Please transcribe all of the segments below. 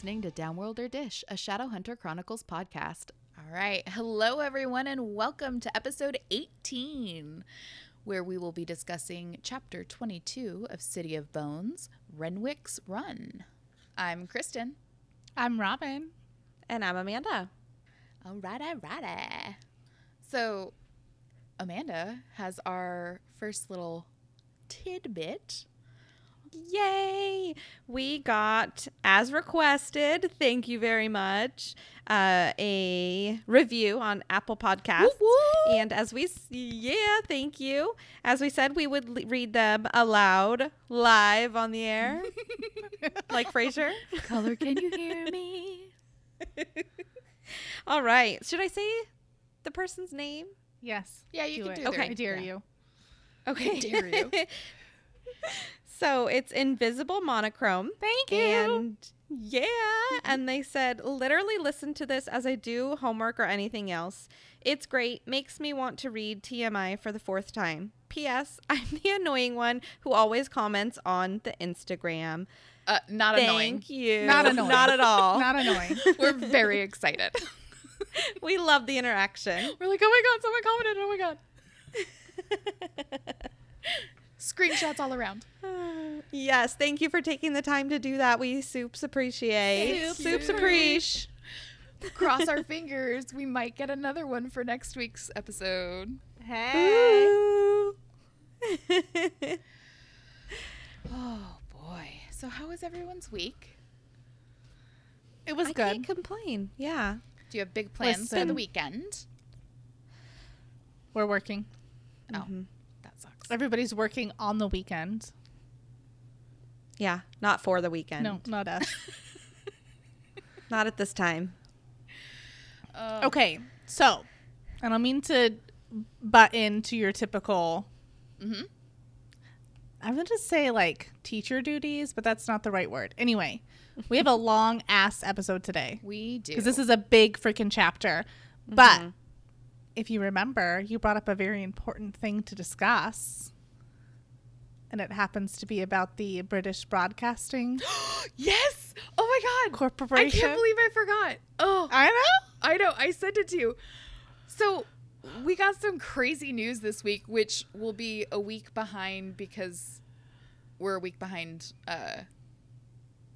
listening to Downworlder Dish, a Shadowhunter Chronicles podcast. All right. Hello, everyone, and welcome to episode 18, where we will be discussing chapter 22 of City of Bones Renwick's Run. I'm Kristen. I'm Robin. And I'm Amanda. All right, all right. So, Amanda has our first little tidbit. Yay! We got, as requested, thank you very much, uh, a review on Apple Podcasts. Woo woo! And as we, yeah, thank you. As we said, we would l- read them aloud, live on the air, like Frasier. Color, can you hear me? All right. Should I say the person's name? Yes. Yeah, you can it. do Okay. I dare Yeah. you. Okay. dare you. so it's invisible monochrome. Thank you. And yeah, and they said, literally listen to this as I do homework or anything else. It's great. Makes me want to read TMI for the fourth time. P.S. I'm the annoying one who always comments on the Instagram. Uh, not Thank annoying. Thank you. Not annoying. Not at all. Not annoying. We're very excited. we love the interaction. We're like, oh my god, someone commented. Oh my god. Screenshots all around. yes, thank you for taking the time to do that. We soups appreciate. Soups Soups appreciate. appreciate. Cross our fingers. We might get another one for next week's episode. hey. Oh boy. So how was everyone's week? It was I good. can't complain. Yeah. Do you have big plans for the weekend? We're working. Oh, Mhm. Everybody's working on the weekend. Yeah, not for the weekend. No, not us. Not at this time. Oh, okay. So, I don't mean to butt into your typical, mhm. I'm going to say like teacher duties, but that's not the right word. Anyway, we have a long ass episode today We do. because this is a big freaking chapter. But if you remember, you brought up a very important thing to discuss. And it happens to be about the British Broadcasting yes. Oh my god. Corporation. I can't believe I forgot. Oh, I know. I know. I sent it to you. So we got some crazy news this week, which will be a week behind because we're a week behind. Uh,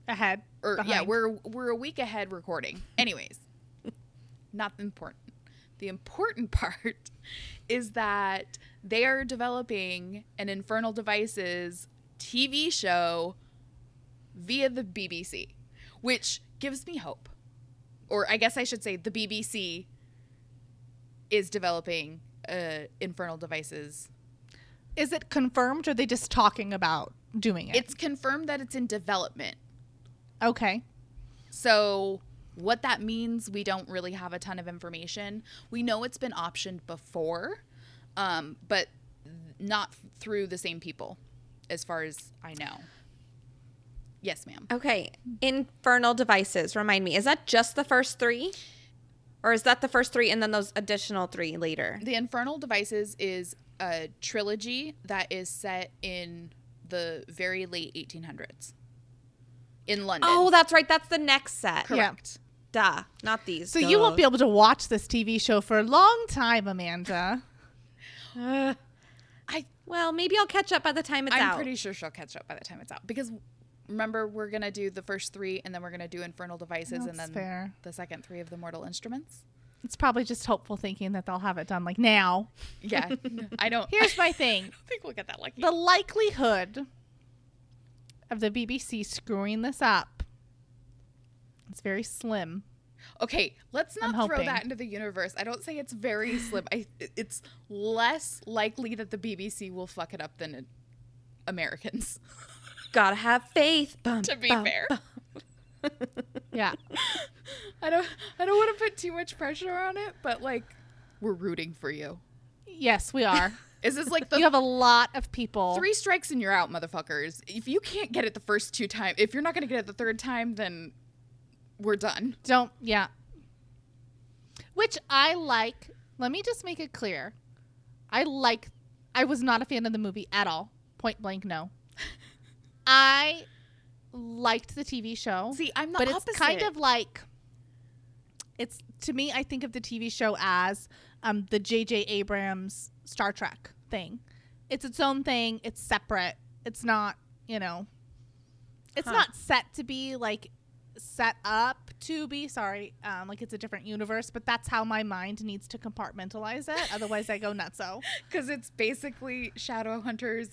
Ahead. or yeah, we're we're a week ahead recording. Anyways, not important. The important part is that they are developing an Infernal Devices TV show via the BBC, which gives me hope. Or I guess I should say the BBC is developing uh, Infernal Devices. Is it confirmed or are they just talking about doing it? It's confirmed that it's in development. okay. So, what that means, we don't really have a ton of information. We know it's been optioned before, um, but not through the same people, as far as I know. Yes, ma'am. Okay. Infernal devices. Remind me. Is that just the first three? Or is that the first three and then those additional three later? The Infernal Devices is a trilogy that is set in the very late 1800s in London. Oh, that's right. That's the next set. Yeah. correct. Duh. Not these. So you won't be able to watch this TV show for a long time, Amanda. Uh, I well, maybe I'll catch up by the time it's out. I'm pretty sure she'll catch up by the time it's out because remember we're gonna do the first three and then we're gonna do Infernal Devices and then fair. the second three of the Mortal Instruments. It's probably just hopeful thinking that they'll have it done like now. Yeah, I don't. Here's my thing. I think we'll get that lucky. The likelihood of the BBC screwing this up is very slim. okay, let's not throw that into the universe. I don't say it's very slim. I it's less likely that the BBC will fuck it up than it, Americans. Gotta have faith. Bum, to be bum, fair, bum. Yeah. I don't. I don't want to put too much pressure on it, but like, we're rooting for you. yes, we are. Is this like the you have a lot of people. three strikes and you're out, motherfuckers? If you can't get it the first two times, if you're not gonna get it the third time, then we're done. Don't, yeah. Which I like. Let me just make it clear. I like, I was not a fan of the movie at all. Point blank, no. I liked the TV show. See, I'm the but opposite. it's kind of like it's to me i think of the tv show as um, the jj abrams star trek thing it's its own thing it's separate it's not you know it's Huh. not set to be like set up to be sorry um, like it's a different universe but that's how my mind needs to compartmentalize it otherwise i go nutso because it's basically shadow hunters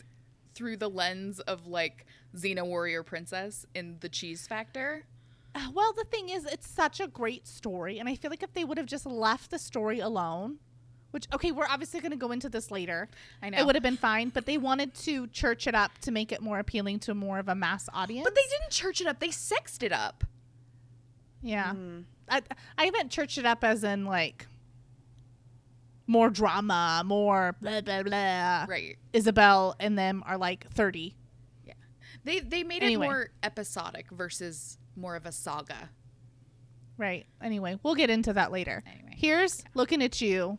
through the lens of like Xena warrior princess in the cheese factor. Uh, well the thing is it's such a great story and i feel like if they would have just left the story alone which okay we're obviously going to go into this later I know. it would have been fine but they wanted to church it up to make it more appealing to more of a mass audience but they didn't church it up. They sexed it up. Yeah Mm. I, I haven't churched it up as in like more drama more blah blah blah Right. isabel and them are like 30 Yeah. They they made Anyway. it more episodic versus more of a saga. right anyway we'll get into that later Anyway. here's looking at you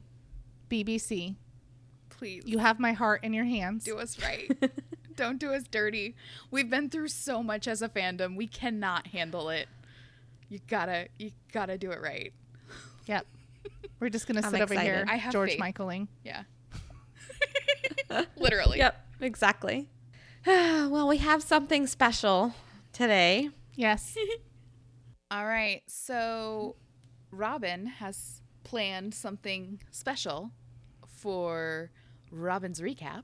bbc Please you have my heart in your hands do us right. Don't do us dirty. We've been through so much as a fandom. We cannot handle it. You gotta you gotta do it right. Yep. We're just gonna I'm sit over here. I have George faith. Michaeling. Yeah. Literally. Yep, exactly. well, we have something special today. Yes. All right. So Robin has planned something special for Robin's recap.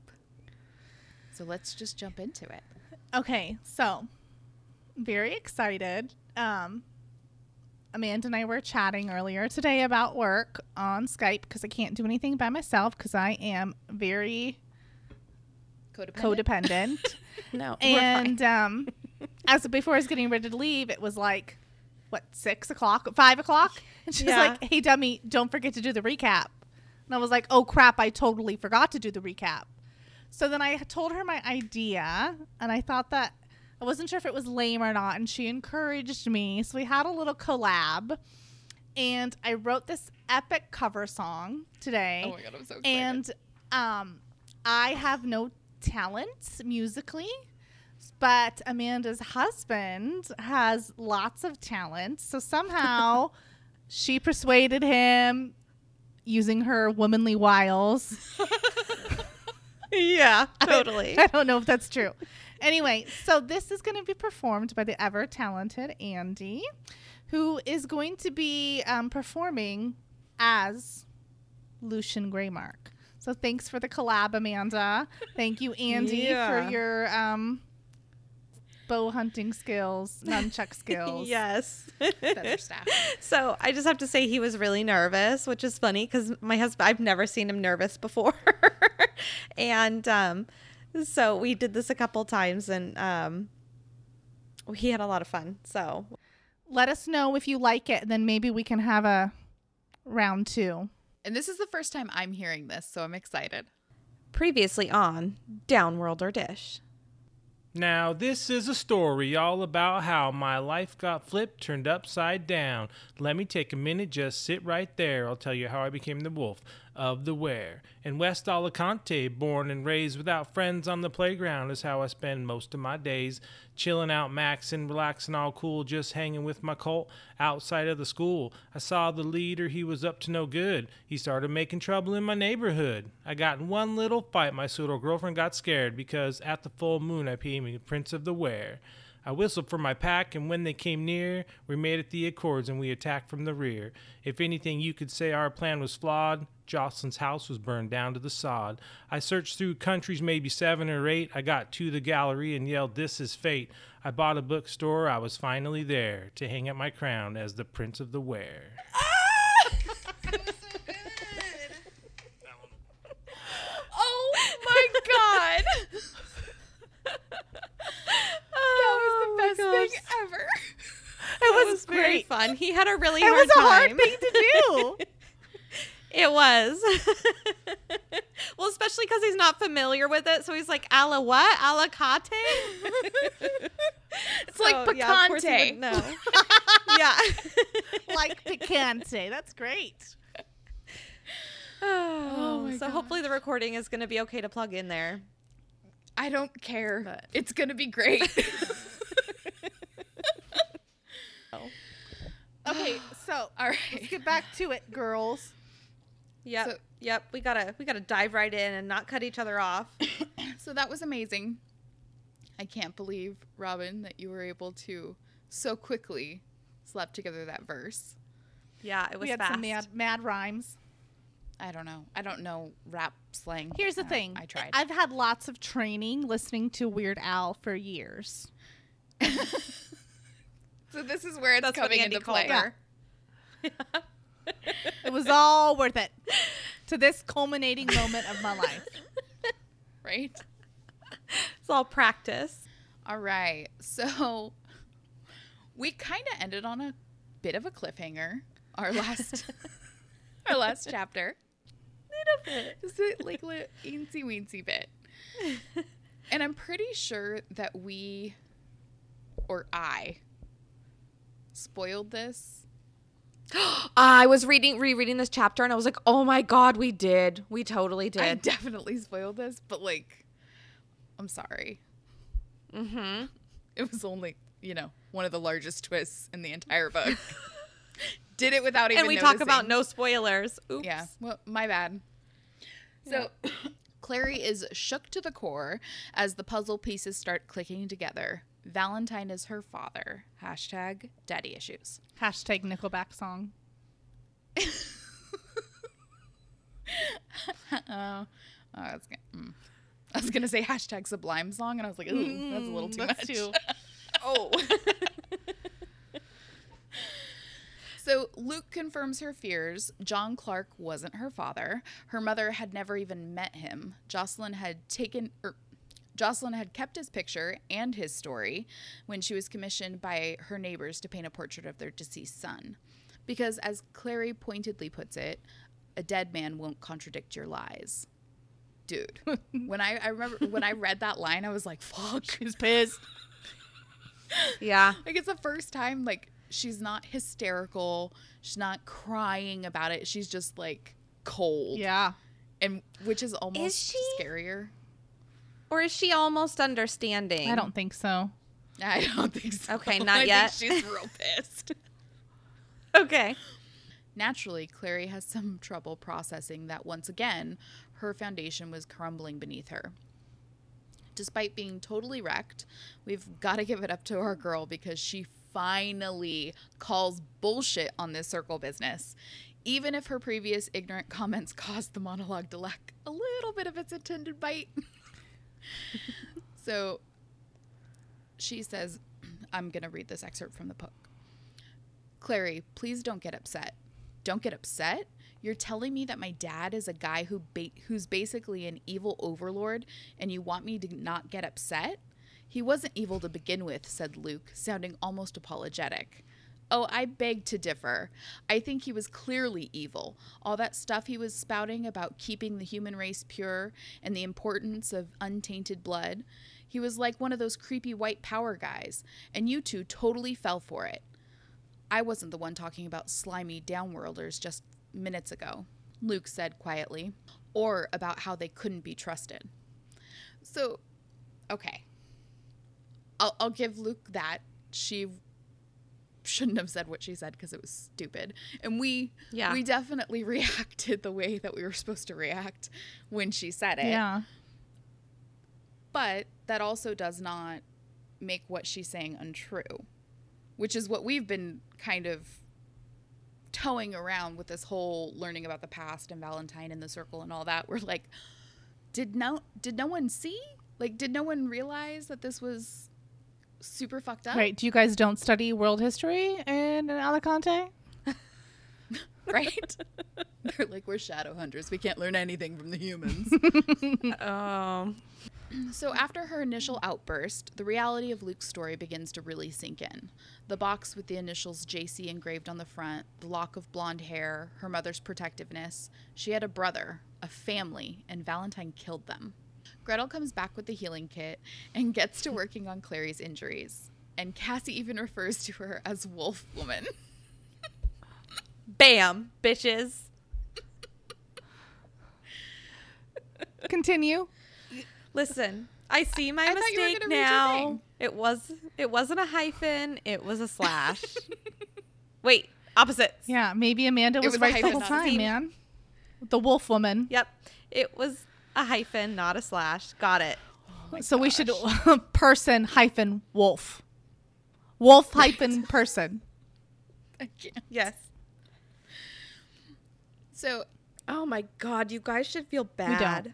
So let's just jump into it. okay. So, very excited. Um, Amanda and I were chatting earlier today about work on Skype because I can't do anything by myself because I am very Codependent. codependent. No, and um, as before I was getting ready to leave, it was like what six o'clock, five o'clock, and she's Yeah. like, "Hey, dummy, don't forget to do the recap." And I was like, "Oh crap, I totally forgot to do the recap." So then I told her my idea, and I thought that I wasn't sure if it was lame or not, and she encouraged me. So we had a little collab, and I wrote this epic cover song today Oh my god, I'm so excited. and um i have no talent musically but amanda's husband has lots of talent so somehow she persuaded him using her womanly wiles yeah, totally. I don't know if that's true. Anyway, so this is going to be performed by the ever talented Andy, who is going to be um, performing as Lucian Graymark. So thanks for the collab, Amanda. Thank you, Andy, Yeah. for your um, bow hunting skills, nunchuck skills. yes. So I just have to say he was really nervous, which is funny because my husband I've never seen him nervous before, and um, so we did this a couple times, and um, he had a lot of fun. So Let us know if you like it, then maybe we can have a round two. And this is the first time I'm hearing this, so I'm excited. previously on Downworlder Dish. Now, this is a story all about how my life got flipped, turned upside down. Let me take a minute, just sit right there. I'll tell you how I became the wolf of the were. In West Alicante, born and raised without friends on the playground, is how I spend most of my days. Chilling out, maxing, relaxing, all cool, just hanging with my cult outside of the school. I saw the leader, he was up to no good. He started making trouble in my neighborhood. I got in one little fight. My pseudo girlfriend got scared because at the full moon I became prince of the were. I whistled for my pack, and when they came near, we made it the accords and we attacked from the rear. If anything, you could say our plan was flawed. Jocelyn's house was burned down to the sod. I searched through countries, maybe seven or eight. I got to the gallery and yelled, This is fate. I bought a bookstore. I was finally there to hang up my crown as the Prince of the Were. Oh my god! was best thing ever. It was, very fun. He had a really It hard was a hard thing to do. It was. well, especially because he's not familiar with it. So he's like, Ala what? Alicate? It's like So, yeah, of course he picante. would know. yeah. like picante. That's great. Oh, oh, my so God. hopefully the recording is going to be okay to plug in there. I don't care. But- It's gonna be great. Okay, so All let's get back to it, girls. Yep. So- yep. We gotta we gotta dive right in and not cut each other off. So that was amazing. I can't believe, Robin, that you were able to so quickly slap together that verse. Yeah, it was we had fast. some mad, mad rhymes. I don't know. I don't know rap slang. Here's the Uh, thing. I tried. I've had lots of training listening to Weird Al for years. so this is where it's That's coming into play. her. It was all worth it to this culminating moment of my life. Right? It's all practice. All right. So we kind of ended on a bit of a cliffhanger. Our last our last chapter. Little bit. Just a like li- eensy weensy bit. And I'm pretty sure that we or I spoiled this. I was reading rereading this chapter and I was like, "Oh my god, we did. We totally did." I definitely spoiled this, but like I'm sorry. mm-hmm. It was only, you know, one of the largest twists in the entire book. Did it without even And we talk about no spoilers. Oops. Yeah. Well, my bad. So, Clary is shook to the core as the puzzle pieces start clicking together. Valentine is her father. Hashtag daddy issues. Hashtag Nickelback song. Oh, oh, that's good. Mm. I was gonna say hashtag Sublime song, and I was like, ooh, that's a little too Mm, much. too- oh. So Luke confirms her fears. John Clark wasn't her father. Her mother had never even met him. Jocelyn had taken er, Jocelyn had kept his picture and his story when she was commissioned by her neighbors to paint a portrait of their deceased son. Because as Clary pointedly puts it, a dead man won't contradict your lies. Dude. when I, I remember when I read that line, I was like, fuck. She's pissed. Yeah. Like it's the first time like she's not hysterical, she's not crying about it. She's just like cold. Yeah. And which is almost is she? scarier. Or is she almost understanding? I don't think so. I don't think so. Okay, not I yet. Think she's real pissed. Okay. Naturally, Clary has some trouble processing that once again, her foundation was crumbling beneath her. Despite being totally wrecked, we've got to give it up to our girl because she finally calls bullshit on this circle business. Even if her previous ignorant comments caused the monologue to lack a little bit of its intended bite. So she says, I'm going to read this excerpt from the book. Clary, please don't get upset. Don't get upset? You're telling me that my dad is a guy who ba- who's basically an evil overlord and you want me to not get upset? He wasn't evil to begin with, said Luke, sounding almost apologetic. Oh, I beg to differ. I think he was clearly evil. All that stuff he was spouting about keeping the human race pure and the importance of untainted blood. He was like one of those creepy white power guys, and you two totally fell for it. I wasn't the one talking about slimy downworlders just minutes ago, Luke said quietly, or about how they couldn't be trusted. So, okay. I'll, I'll give Luke that. She shouldn't have said what she said because it was stupid. And we Yeah. we definitely reacted the way that we were supposed to react when she said it. Yeah. But that also does not make what she's saying untrue, which is what we've been kind of towing around with this whole learning about the past and Valentine and the circle and all that. We're like, did no did no one see? Like, did no one realize that this was super fucked up? Right. Do you guys don't study world history in Alicante? Right? They're like, we're shadow hunters. We can't learn anything from the humans. Um. So, after her initial outburst, the reality of Luke's story begins to really sink in. The box with the initials JC engraved on the front, the lock of blonde hair, her mother's protectiveness. She had a brother, a family, and Valentine killed them. Gretel comes back with the healing kit and gets to working on Clary's injuries. And Cassie even refers to her as Wolf Woman. Bam, bitches. Continue. Listen, I see my I thought you were mistake gonna read your now. It was it wasn't a hyphen, it was a slash. Wait, opposites. Yeah, maybe Amanda was, was right the whole time, man. The wolf woman. Yep. It was a hyphen, not a slash. Got it. Oh so we should person hyphen wolf. Wolf hyphen person. I can't. Yes. So Oh my god, you guys should feel don't. bad.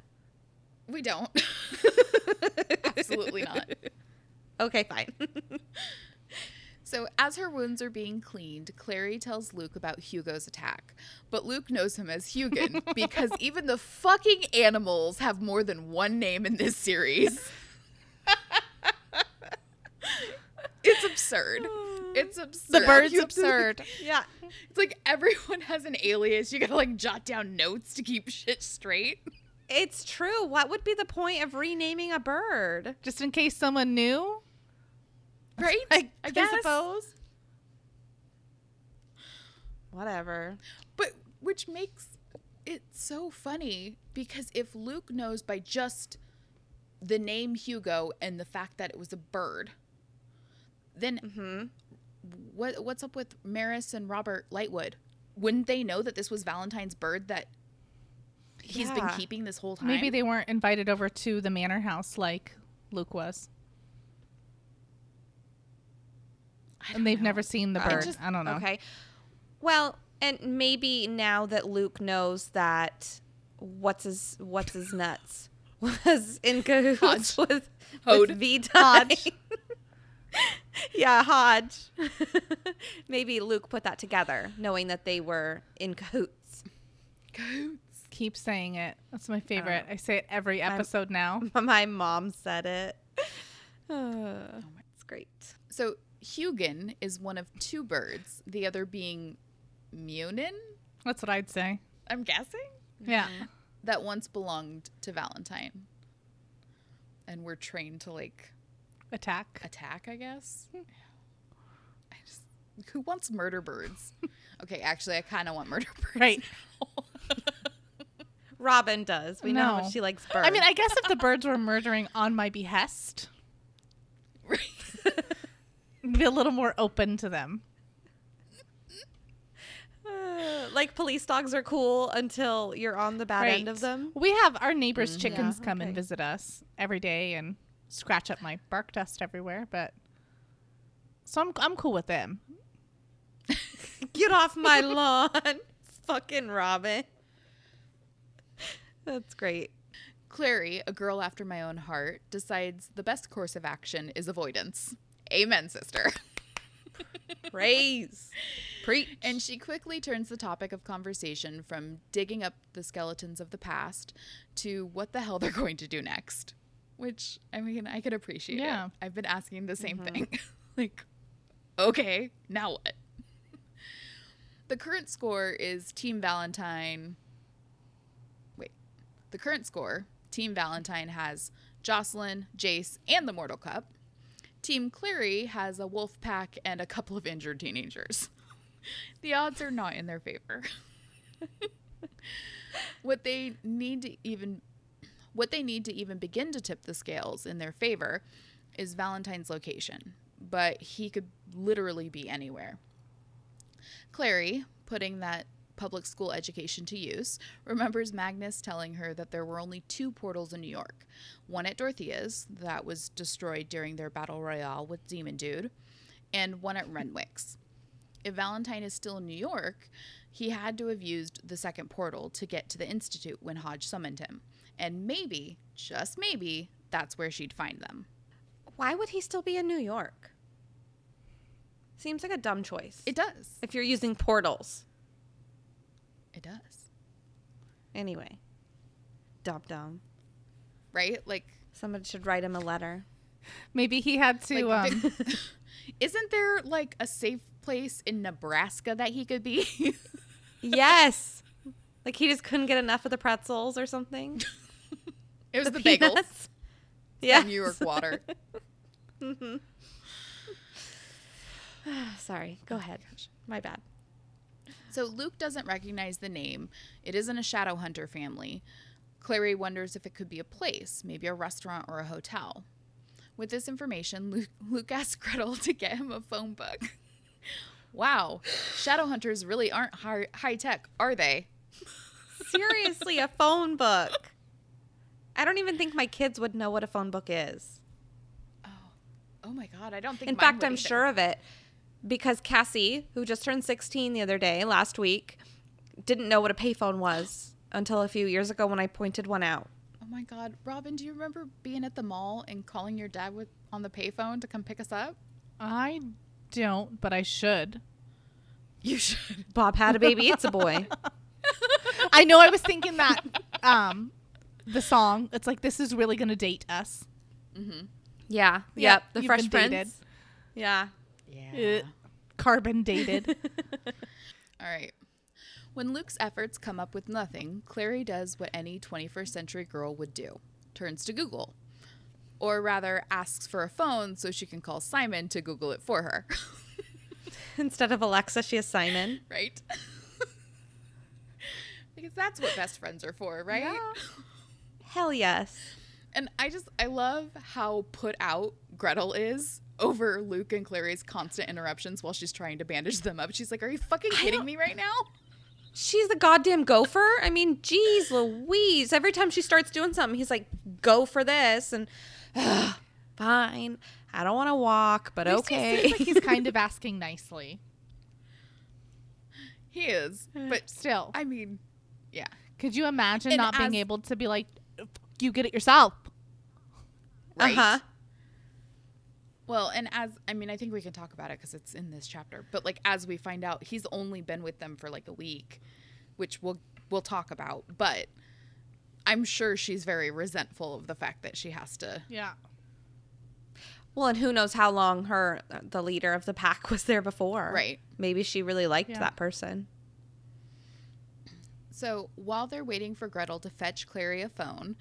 we don't. Absolutely not. Okay, fine. So, as her wounds are being cleaned, Clary tells Luke about Hugo's attack. But Luke knows him as Hugin because even the fucking animals have more than one name in this series. it's absurd. It's absurd. The bird's absurd. yeah. It's like everyone has an alias. You gotta like jot down notes to keep shit straight. It's true. What would be the point of renaming a bird? Just in case someone knew. Right? I, I guess. suppose. Whatever. But which makes it so funny because if Luke knows by just the name Hugo and the fact that it was a bird, then Mm-hmm. what what's up with Maryse and Robert Lightwood? Wouldn't they know that this was Valentine's bird that he's been keeping this whole time? Maybe they weren't invited over to the manor house like Luke was. I don't And they've know. never seen the I bird. just- I don't know. Okay. Well, and maybe now that Luke knows that what's his what's his nuts was in cahoots Hodge. with, Hode. with V Hodge. yeah, Hodge. maybe Luke put that together, knowing that they were in cahoots. Goats. Keep saying it. That's my favorite. I say it every I'm- episode now. My mom said it. Uh, it's great. So Hugin is one of two birds, the other being Munin, That's what I'd say. I'm guessing. Yeah. Mm-hmm. that once belonged to Valentine and were trained to like Attack. attack, I guess. I just who wants murder birds? okay, actually I kind of want murder birds. Right. Robin does. We know No. much she likes birds. I mean, I guess if the birds were murdering on my behest, Right. I'd be a little more open to them. Uh, like police dogs are cool until you're on the bad end of them. We have our neighbors' chickens Yeah, come okay. and visit us every day and scratch up my bark dust everywhere, but so I'm I'm cool with them. Get off my lawn, fucking Robin. That's great. Clary, a girl after my own heart, decides the best course of action is avoidance. Amen, sister. Praise. Preach. And she quickly turns the topic of conversation from digging up the skeletons of the past to what the hell they're going to do next. Which, I mean, I could appreciate Yeah. it. I've been asking the same mm-hmm. thing. like, okay, now what? the current score is Team Valentine. Wait. The current score Team Valentine has Jocelyn, Jace, and the Mortal Cup. Team Clary has a wolf pack and a couple of injured teenagers. the odds are not in their favor. what they need to even what they need to even begin to tip the scales in their favor is Valentine's location, but he could literally be anywhere. Clary, putting that public school education to use, remembers Magnus telling her that there were only two portals in New York one at Dorothea's, that was destroyed during their battle royale with Demon Dude, and one at Renwick's. If Valentine is still in New York, he had to have used the second portal to get to the Institute when Hodge summoned him. And maybe, just maybe, that's where she'd find them. Why would he still be in New York? Seems like a dumb choice. It does. if you're using portals. It does. Anyway. Dumb dumb. Right? Like, Somebody should write him a letter. Maybe he had to. like um, Vic- isn't there like a safe place in Nebraska that he could be? yes. Like he just couldn't get enough of the pretzels or something. it was the, bagels. peanuts. Yeah. New York water. mm-hmm. Sorry. Go ahead. My bad. So Luke doesn't recognize the name. It isn't a Shadowhunter family. Clary wonders if it could be a place, maybe a restaurant or a hotel. With this information, Luke, Luke asks Gretel to get him a phone book. wow, shadow hunters really aren't high, high tech, are they? Seriously, a phone book. I don't even think my kids would know what a phone book is. Oh, oh my god, I don't think. In fact, I'm either. sure of it because Cassie, who just turned 16 the other day, last week, didn't know what a payphone was until a few years ago when I pointed one out. Oh my god, Robin, do you remember being at the mall and calling your dad with on the payphone to come pick us up? I don't, but I should. You should. Bob had a baby, it's a boy. I know I was thinking that um the song, it's like this is really going to date us. Yeah. Yep, Yep. The you've Fresh Prince. dated. Yeah. Yeah. Uh, carbon dated. All right. When Luke's efforts come up with nothing, Clary does what any 21st century girl would do turns to Google. Or rather, asks for a phone so she can call Simon to Google it for her. Instead of Alexa, she has Simon. right? because that's what best friends are for, right? Hell yes. And I just, I love how put out Gretel is over Luke and Clary's constant interruptions while she's trying to bandage them up. She's like, Are you fucking kidding me right now? She's a goddamn gopher. I mean, geez, Louise. Every time she starts doing something, he's like, go for this. And "Ugh, fine. I don't want to walk, but At he okay. like he's kind of asking nicely. He is. But Still, I mean, yeah. could you imagine And not being able to be like, you get it yourself? Uh Right. huh. Well, and as I mean, I think we can talk about it because it's in this chapter. But like as we find out, he's only been with them for like a week, which we'll we'll talk about. But I'm sure she's very resentful of the fact that she has to. Yeah. Well, and who knows how long her, the leader of the pack, was there before. Right. Maybe she really liked Yeah. that person. So while they're waiting for Gretel to fetch Clary a phone,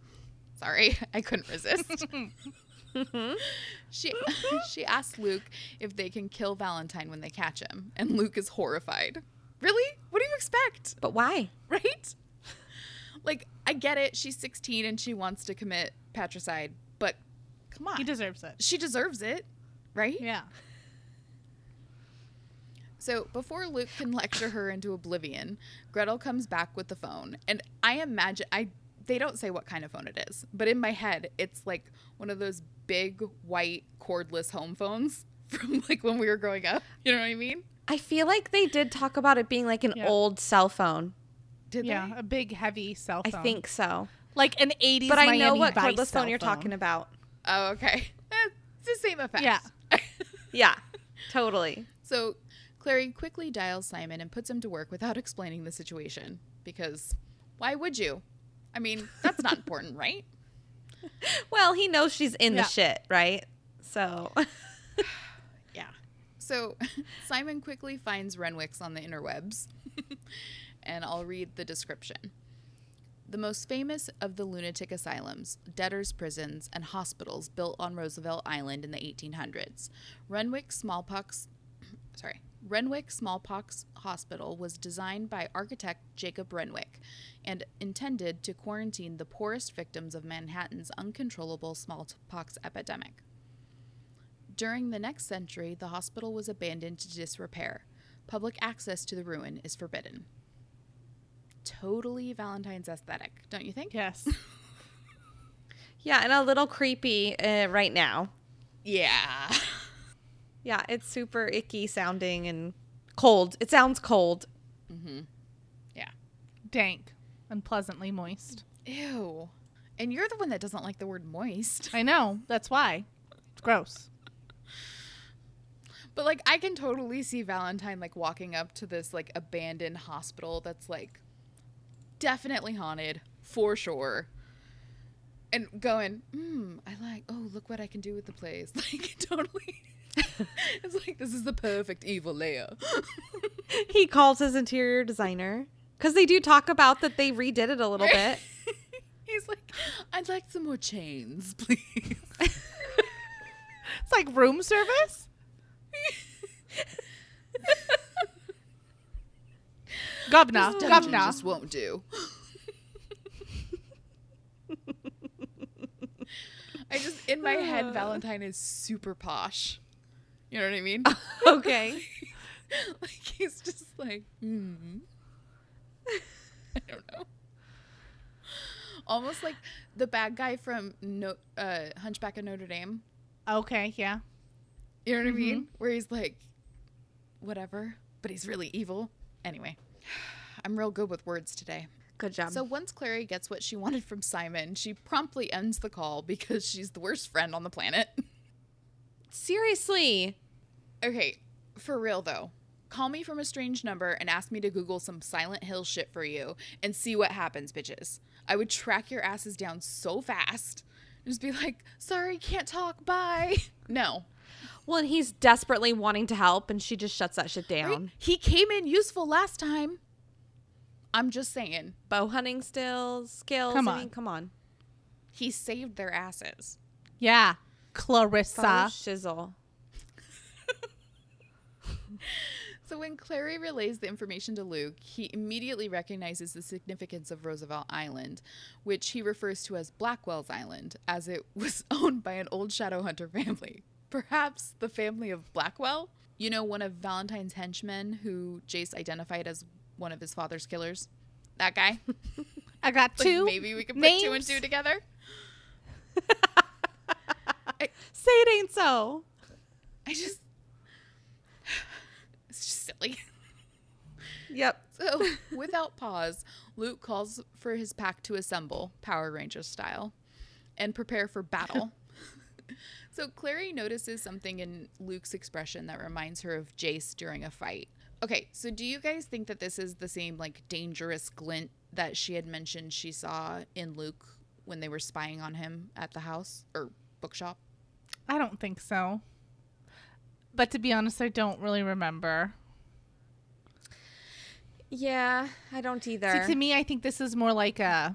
sorry, I couldn't resist. she she asks Luke if they can kill Valentine when they catch him, and Luke is horrified. Really? What do you expect? But why? right? Like, I get it. She's 16 and she wants to commit patricide, but come on. He deserves it. she deserves it, right? Yeah. So before Luke can lecture her into oblivion, Gretel comes back with the phone. And I imagine I they don't say what kind of phone it is, but in my head it's like one of those big white cordless home phones from like when we were growing up. You know what I mean? I feel like they did talk about it being like an Yeah. old cell phone. Did yeah, they? a big heavy cell phone. I think so. like an 80s But I know what Vice cordless cell phone you're talking about. Oh, okay. Eh, It's the same effect. Yeah. Yeah, totally. So Clary quickly dials Simon and puts him to work without explaining the situation because why would you? I mean, that's not important, right? Well, he knows she's in Yeah. the shit, right? So, Yeah. So Simon quickly finds Renwick's on the interwebs, and I'll read the description. The most famous of the lunatic asylums, debtors' prisons, and hospitals built on Roosevelt Island in the 1800s. Renwick Smallpox, sorry, Renwick Smallpox Hospital was designed by architect Jacob Renwick and intended to quarantine the poorest victims of Manhattan's uncontrollable smallpox epidemic. During the next century, the hospital was abandoned to disrepair. Public access to the ruin is forbidden. Totally Valentine's aesthetic, don't you think? Yes. yeah, and a little creepy uh, right now. Yeah. Yeah, it's super icky sounding and cold. It sounds cold. Mm-hmm. Yeah. Dank. Unpleasantly moist. Ew. And you're the one that doesn't like the word moist. I know. That's why. It's gross. But like I can totally see Valentine like walking up to this like abandoned hospital that's like definitely haunted for sure. And going, hmm, I like, oh, look what I can do with the place. Like, totally. it's like, this is the perfect evil layer. He calls his interior designer because they do talk about that they redid it a little bit. He's like, I'd like some more chains, please. It's like room service. Governor. Dungeon Governor. just won't do. I just In my head, Valentine is super posh. You know what I mean? okay. like he's just like, hmm. I don't know. Almost like the bad guy from no, uh, Hunchback of Notre Dame. Okay, yeah. You know what I mean? Where he's like, whatever, but he's really evil. Anyway, I'm real good with words today. Good job. So once Clary gets what she wanted from Simon, she promptly ends the call because she's the worst friend on the planet. seriously, Okay, for real though. Call me from a strange number and ask me to Google some Silent Hill shit for you and see what happens, bitches. I would track your asses down so fast. Just be like, sorry, can't talk, bye. No. well, and he's desperately wanting to help, and she just shuts that shit Right? down. He came in useful last time. I'm just saying. Bow hunting stills, skills. Come I on. mean, come on. He saved their asses. Yeah. Bow Clarissa. shizzle. So when Clary relays the information to Luke, he immediately recognizes the significance of Roosevelt Island, which he refers to as Blackwell's Island, as it was owned by an old Shadowhunter family. Perhaps the family of Blackwell? You know, one of Valentine's henchmen who Jace identified as one of his father's killers? That guy? I got Like, two. maybe we could put two and two together? Say it ain't so. I just. Silly. Yep. So, without pause, Luke calls for his pack to assemble, Power Ranger style, and prepare for battle. so, Clary notices something in Luke's expression that reminds her of Jace during a fight. Okay, so do you guys think that this is the same, like, dangerous glint that she had mentioned she saw in Luke when they were spying on him at the house or bookshop? I don't think so. But to be honest, I don't really remember. Yeah, I don't either. See, to me, I think this is more like a.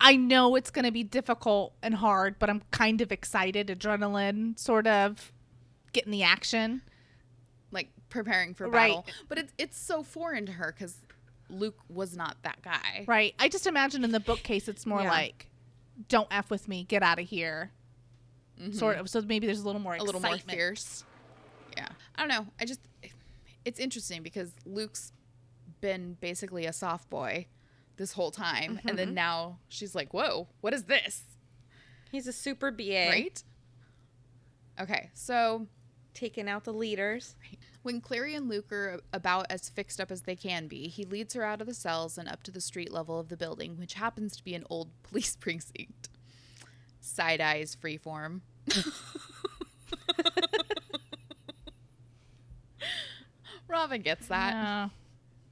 I know it's going to be difficult and hard, but I'm kind of excited, adrenaline, sort of getting the action. Like, preparing for battle. Right. But it's, it's so foreign to her because Luke was not that guy. Right. I just imagine in the bookcase, it's more Yeah. like, don't F with me, get out of here. Sort of. So maybe there's a little more Mm-hmm. a little more fierce. Yeah. I don't know. I just it's interesting because Luke's been basically a soft boy this whole time and Mm-hmm. then now she's like, "Whoa, what is this?" He's a super BA. Right? Okay. So, Taking out the leaders. when Clary and Luke are about as fixed up as they can be, he leads her out of the cells and up to the street level of the building, which happens to be an old police precinct. Side eyes freeform. Robin gets that. Yeah.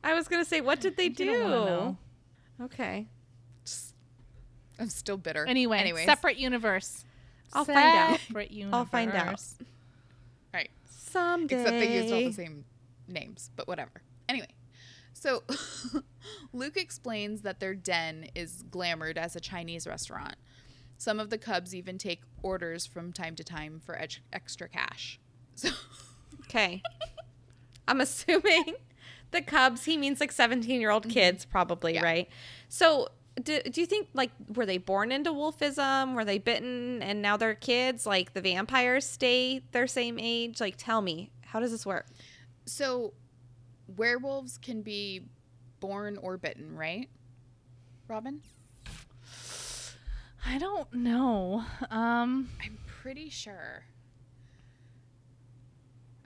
I was gonna say, what did they do? don't. Okay. I'm still bitter. Anyway, Anyways. separate universe. I'll find out. Separate universe. I'll find out. Right. Someday. Except they used all the same names, but whatever. Anyway, so Luke explains that their den is glamored as a Chinese restaurant. Some of the Cubs even take orders from time to time for ed- extra cash. So, Okay. I'm assuming the Cubs, he means like 17 year old kids, probably, Yeah. right? So, do, do you think, like, were they born into wolfism? Were they bitten and now they're kids? Like, the vampires stay their same age? Like, tell me, how does this work? so werewolves can be born or bitten, right? Robin? I don't know. Um, I'm pretty sure.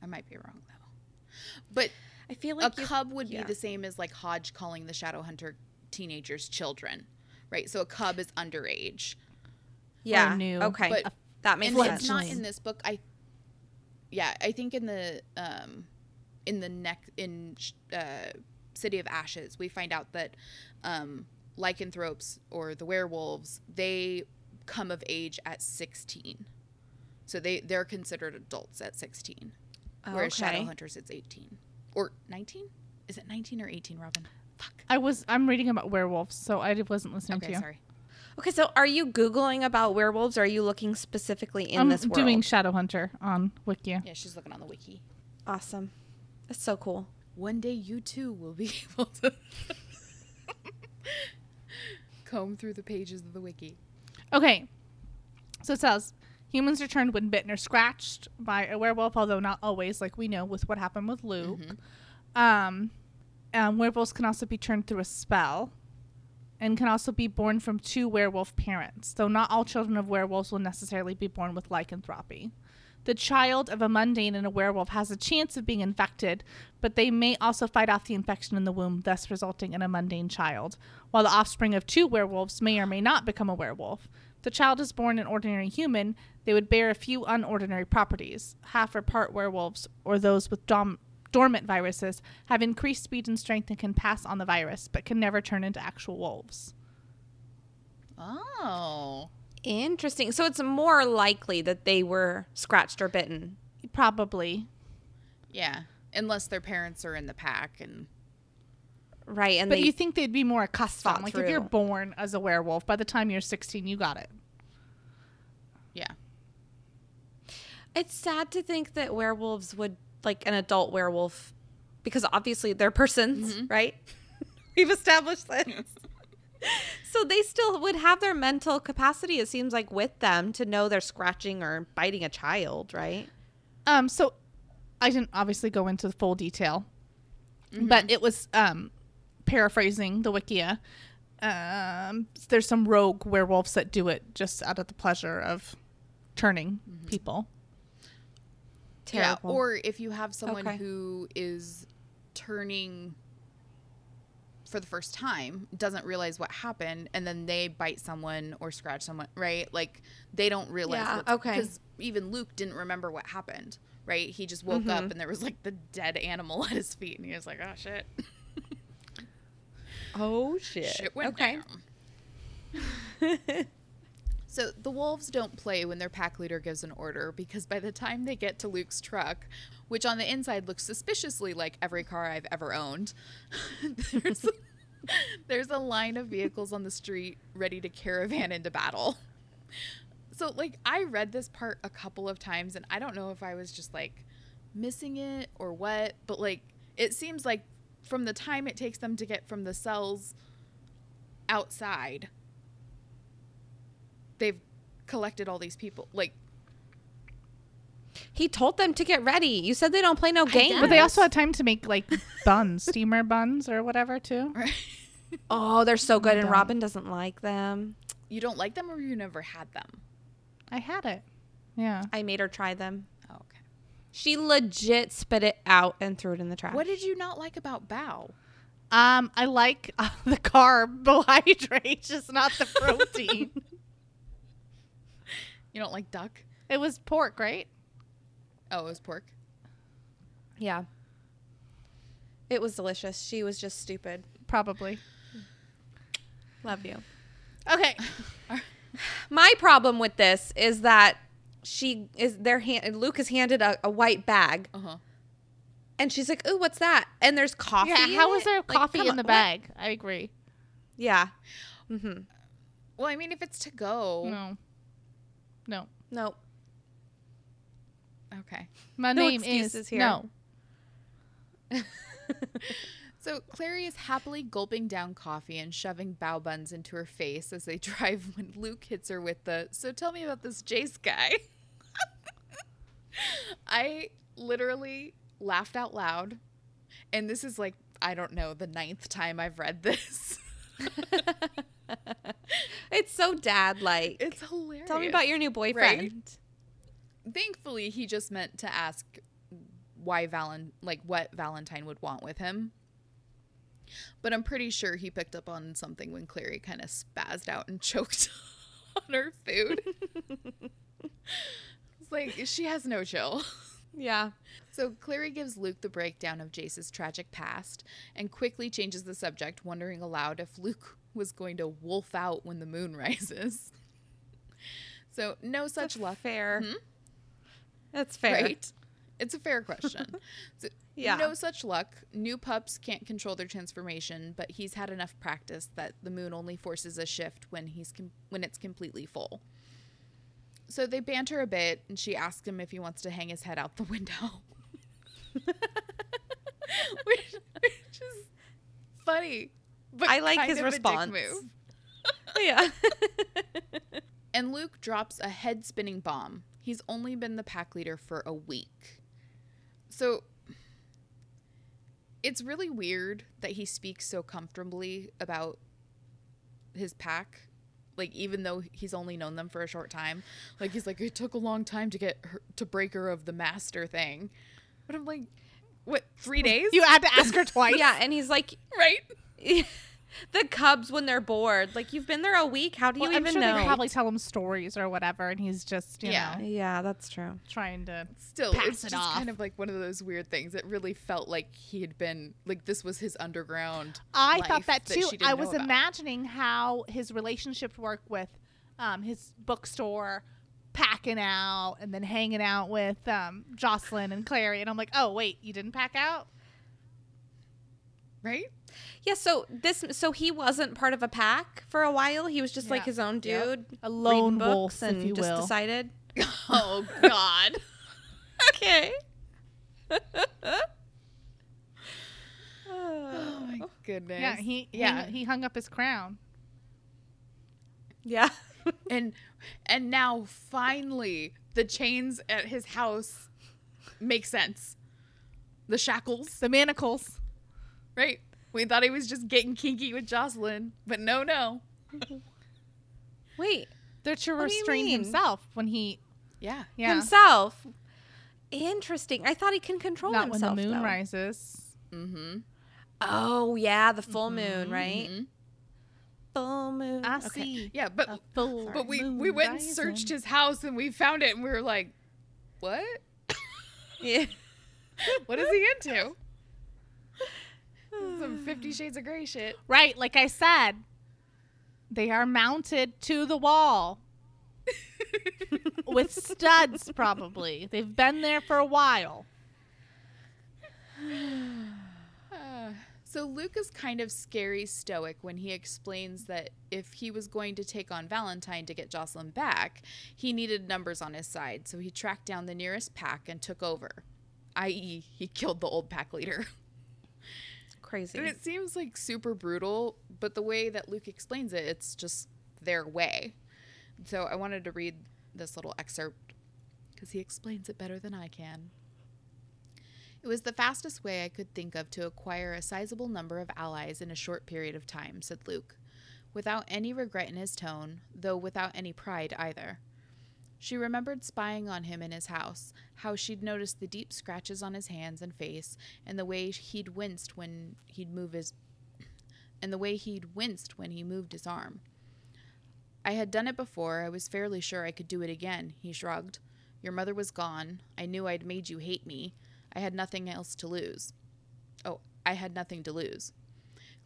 I might be wrong. But I feel a like you- cub would yeah. be the same as like Hodge calling the Shadowhunter teenagers children, right? So a cub is underage. yeah. new, Okay. but- that makes and sense. it's not in this book. I yeah, I think in the um in the next in uh, City of Ashes, we find out that um lycanthropes or the werewolves they come of age at 16 so they they're considered adults at 16 whereas Okay. shadowhunters it's 18 or 19 is it 19 or 18 robin fuck I was. I'm reading about werewolves, so I wasn't listening okay to you. Okay, sorry Okay, so are you Googling about werewolves or are you looking specifically in this? I'm this world? doing Shadowhunter on Wiki. yeah she's looking on the wiki awesome. That's so cool. one day you too will be able to comb through the pages of the wiki Okay. So it says humans are turned when bitten or scratched by a werewolf, although not always, like we know with what happened with Luke. Um, um, werewolves can also be turned through a spell and can also be born from two werewolf parents, though not all children of werewolves will necessarily be born with lycanthropy. The child of a mundane and a werewolf has a chance of being infected, but they may also fight off the infection in the womb, thus resulting in a mundane child, while the offspring of two werewolves may or may not become a werewolf. If the child is born an ordinary human, they would bear a few unordinary properties. Half or part werewolves, or those with dom- dormant viruses, have increased speed and strength and can pass on the virus, but can never turn into actual wolves. Oh. Interesting. So it's more likely that they were scratched or bitten. Probably. Yeah. Unless their parents are in the pack and Right. And But they you think they'd be more accustomed. fought Like if you're born as a werewolf, by the time you're 16, you got it. yeah. It's sad to think that werewolves would like an adult werewolf because obviously they're persons, right? We've established this. so they still would have their mental capacity it seems like with them to know they're scratching or biting a child, right? Um, so I didn't obviously go into the full detail, but it was um, paraphrasing the Wikia. Um, there's some rogue werewolves that do it just out of the pleasure of turning people. Terrible. Yeah. Or if you have someone Okay. who is turning for the first time, doesn't realize what happened, and then they bite someone or scratch someone, right? Like they don't realize. Yeah, what's- okay. Because even Luke didn't remember what happened, right? He just woke Mm-hmm. up and there was like the dead animal at his feet, and he was like, "Oh shit, oh shit. shit went okay. down." So the wolves don't play when their pack leader gives an order because by the time they get to Luke's truck, which on the inside looks suspiciously like every car I've ever owned, there's, there's a line of vehicles on the street ready to caravan into battle. So like I read this part a couple of times and I don't know if I was just like missing it or what, but like it seems like from the time it takes them to get from the cells outside they've collected all these people. Like, He told them to get ready. You said they don't play no games. But they also had time to make like buns, steamer buns or whatever too. Oh, they're so good, and Dumb. Robin doesn't like them. you don't like them or you never had them? I had it. Yeah. I made her try them. Okay. She legit spit it out and threw it in the trash. What did you not like about Bao? Um, I like uh, the carbohydrates, just not the protein. You don't like duck? it was pork, right? Oh, it was pork. Yeah. It was delicious. She was just stupid. Probably. Love you. Okay. My problem with this is that she is their hand. Luke is handed a, a white bag, Uh huh. and she's like, "Ooh, what's that?" And there's coffee. Yeah, in how is there Like, coffee come in on, the what? bag? I agree. Yeah. Mm-hmm. Well, I mean, if it's to go, No. No. No. okay. My No name is here. No. So Clary is happily gulping down coffee and shoving bao buns into her face as they drive when Luke hits her with the, so tell me about this Jace guy. I literally laughed out loud. And this is like, I don't know, the ninth time I've read this. It's so dad like. it's hilarious. Tell me about your new boyfriend. Thankfully, he just meant to ask why Valen, like what Valentine would want with him. But I'm pretty sure he picked up on something when Clary kind of spazzed out and choked on her food. it's like she has no chill. Yeah. So Clary gives Luke the breakdown of Jace's tragic past and quickly changes the subject, wondering aloud if Luke was going to wolf out when the moon rises. So no such luck. Fair. Hmm? That's fair. Right? It's a fair question. so, Yeah. No such luck. New pups can't control their transformation, but he's had enough practice that the moon only forces a shift when he's com- when it's completely full. So they banter a bit, and she asks him if he wants to hang his head out the window, which, which is funny. But I like his response. move. Yeah. And Luke drops a head spinning bomb. He's only been the pack leader for a week. So it's really weird that he speaks so comfortably about his pack. Like even though he's only known them for a short time, like he's like it took a long time to get her, to break her of the master thing, but I'm like, what three days? You had to ask her twice. Yeah, and he's like, right? the Cubs when they're bored. Like you've been there a week. How do you Well, I'm even sure know? they probably tell him stories or whatever, and he's just you Yeah. know yeah, that's true. trying to. Still, Pass it's it just off. kind of like one of those weird things. It really felt like he had been like this was his underground. I life thought that too. she didn't I was imagining how his relationship worked with um, his bookstore, packing out, and then hanging out with um, Jocelyn and Clary. And I'm like, oh wait, you didn't pack out? right? Yeah, so this so he wasn't part of a pack for a while. He was just like his own Yep. dude, A lone books wolf, and if you just will. decided. Oh God. Okay. oh my goodness. Yeah, he yeah, he, he hung up his crown. yeah. and and now finally the chains at his house make sense. The shackles, The manacles. right? We thought he was just getting kinky with Jocelyn, but no, no. Wait, They're to What you restrain himself when he Yeah. yeah himself. Interesting. I thought he can control not when the himself. moon though. rises. Mm-hmm. Oh yeah, the full moon, right? Mhm. Full moon. I Okay. see. Yeah, but full but we we went and searched his house and we found it and we were like, what? Yeah. What is he into? Some Fifty Shades of Grey shit. Right, like I said, they are mounted to the wall with studs, probably. They've been there for a while. Uh, so Luke is kind of scary stoic when he explains that if he was going to take on Valentine to get Jocelyn back, he needed numbers on his side. So he tracked down the nearest pack and took over, i.e., he killed the old pack leader. Crazy. And it seems like super brutal, but the way that Luke explains it, it's just their way. So I wanted to read this little excerpt because he explains it better than I can. It was the fastest way I could think of to acquire a sizable number of allies in a short period of time, said Luke, without any regret in his tone, though without any pride either. She remembered spying on him in his house, how she'd noticed the deep scratches on his hands and face, and the way he'd winced when he'd move his and the way he'd winced when he moved his arm. I had done it before, I was fairly sure I could do it again, he shrugged. Your mother was gone. I knew I'd made you hate me. I had nothing else to lose. Oh, I had nothing to lose.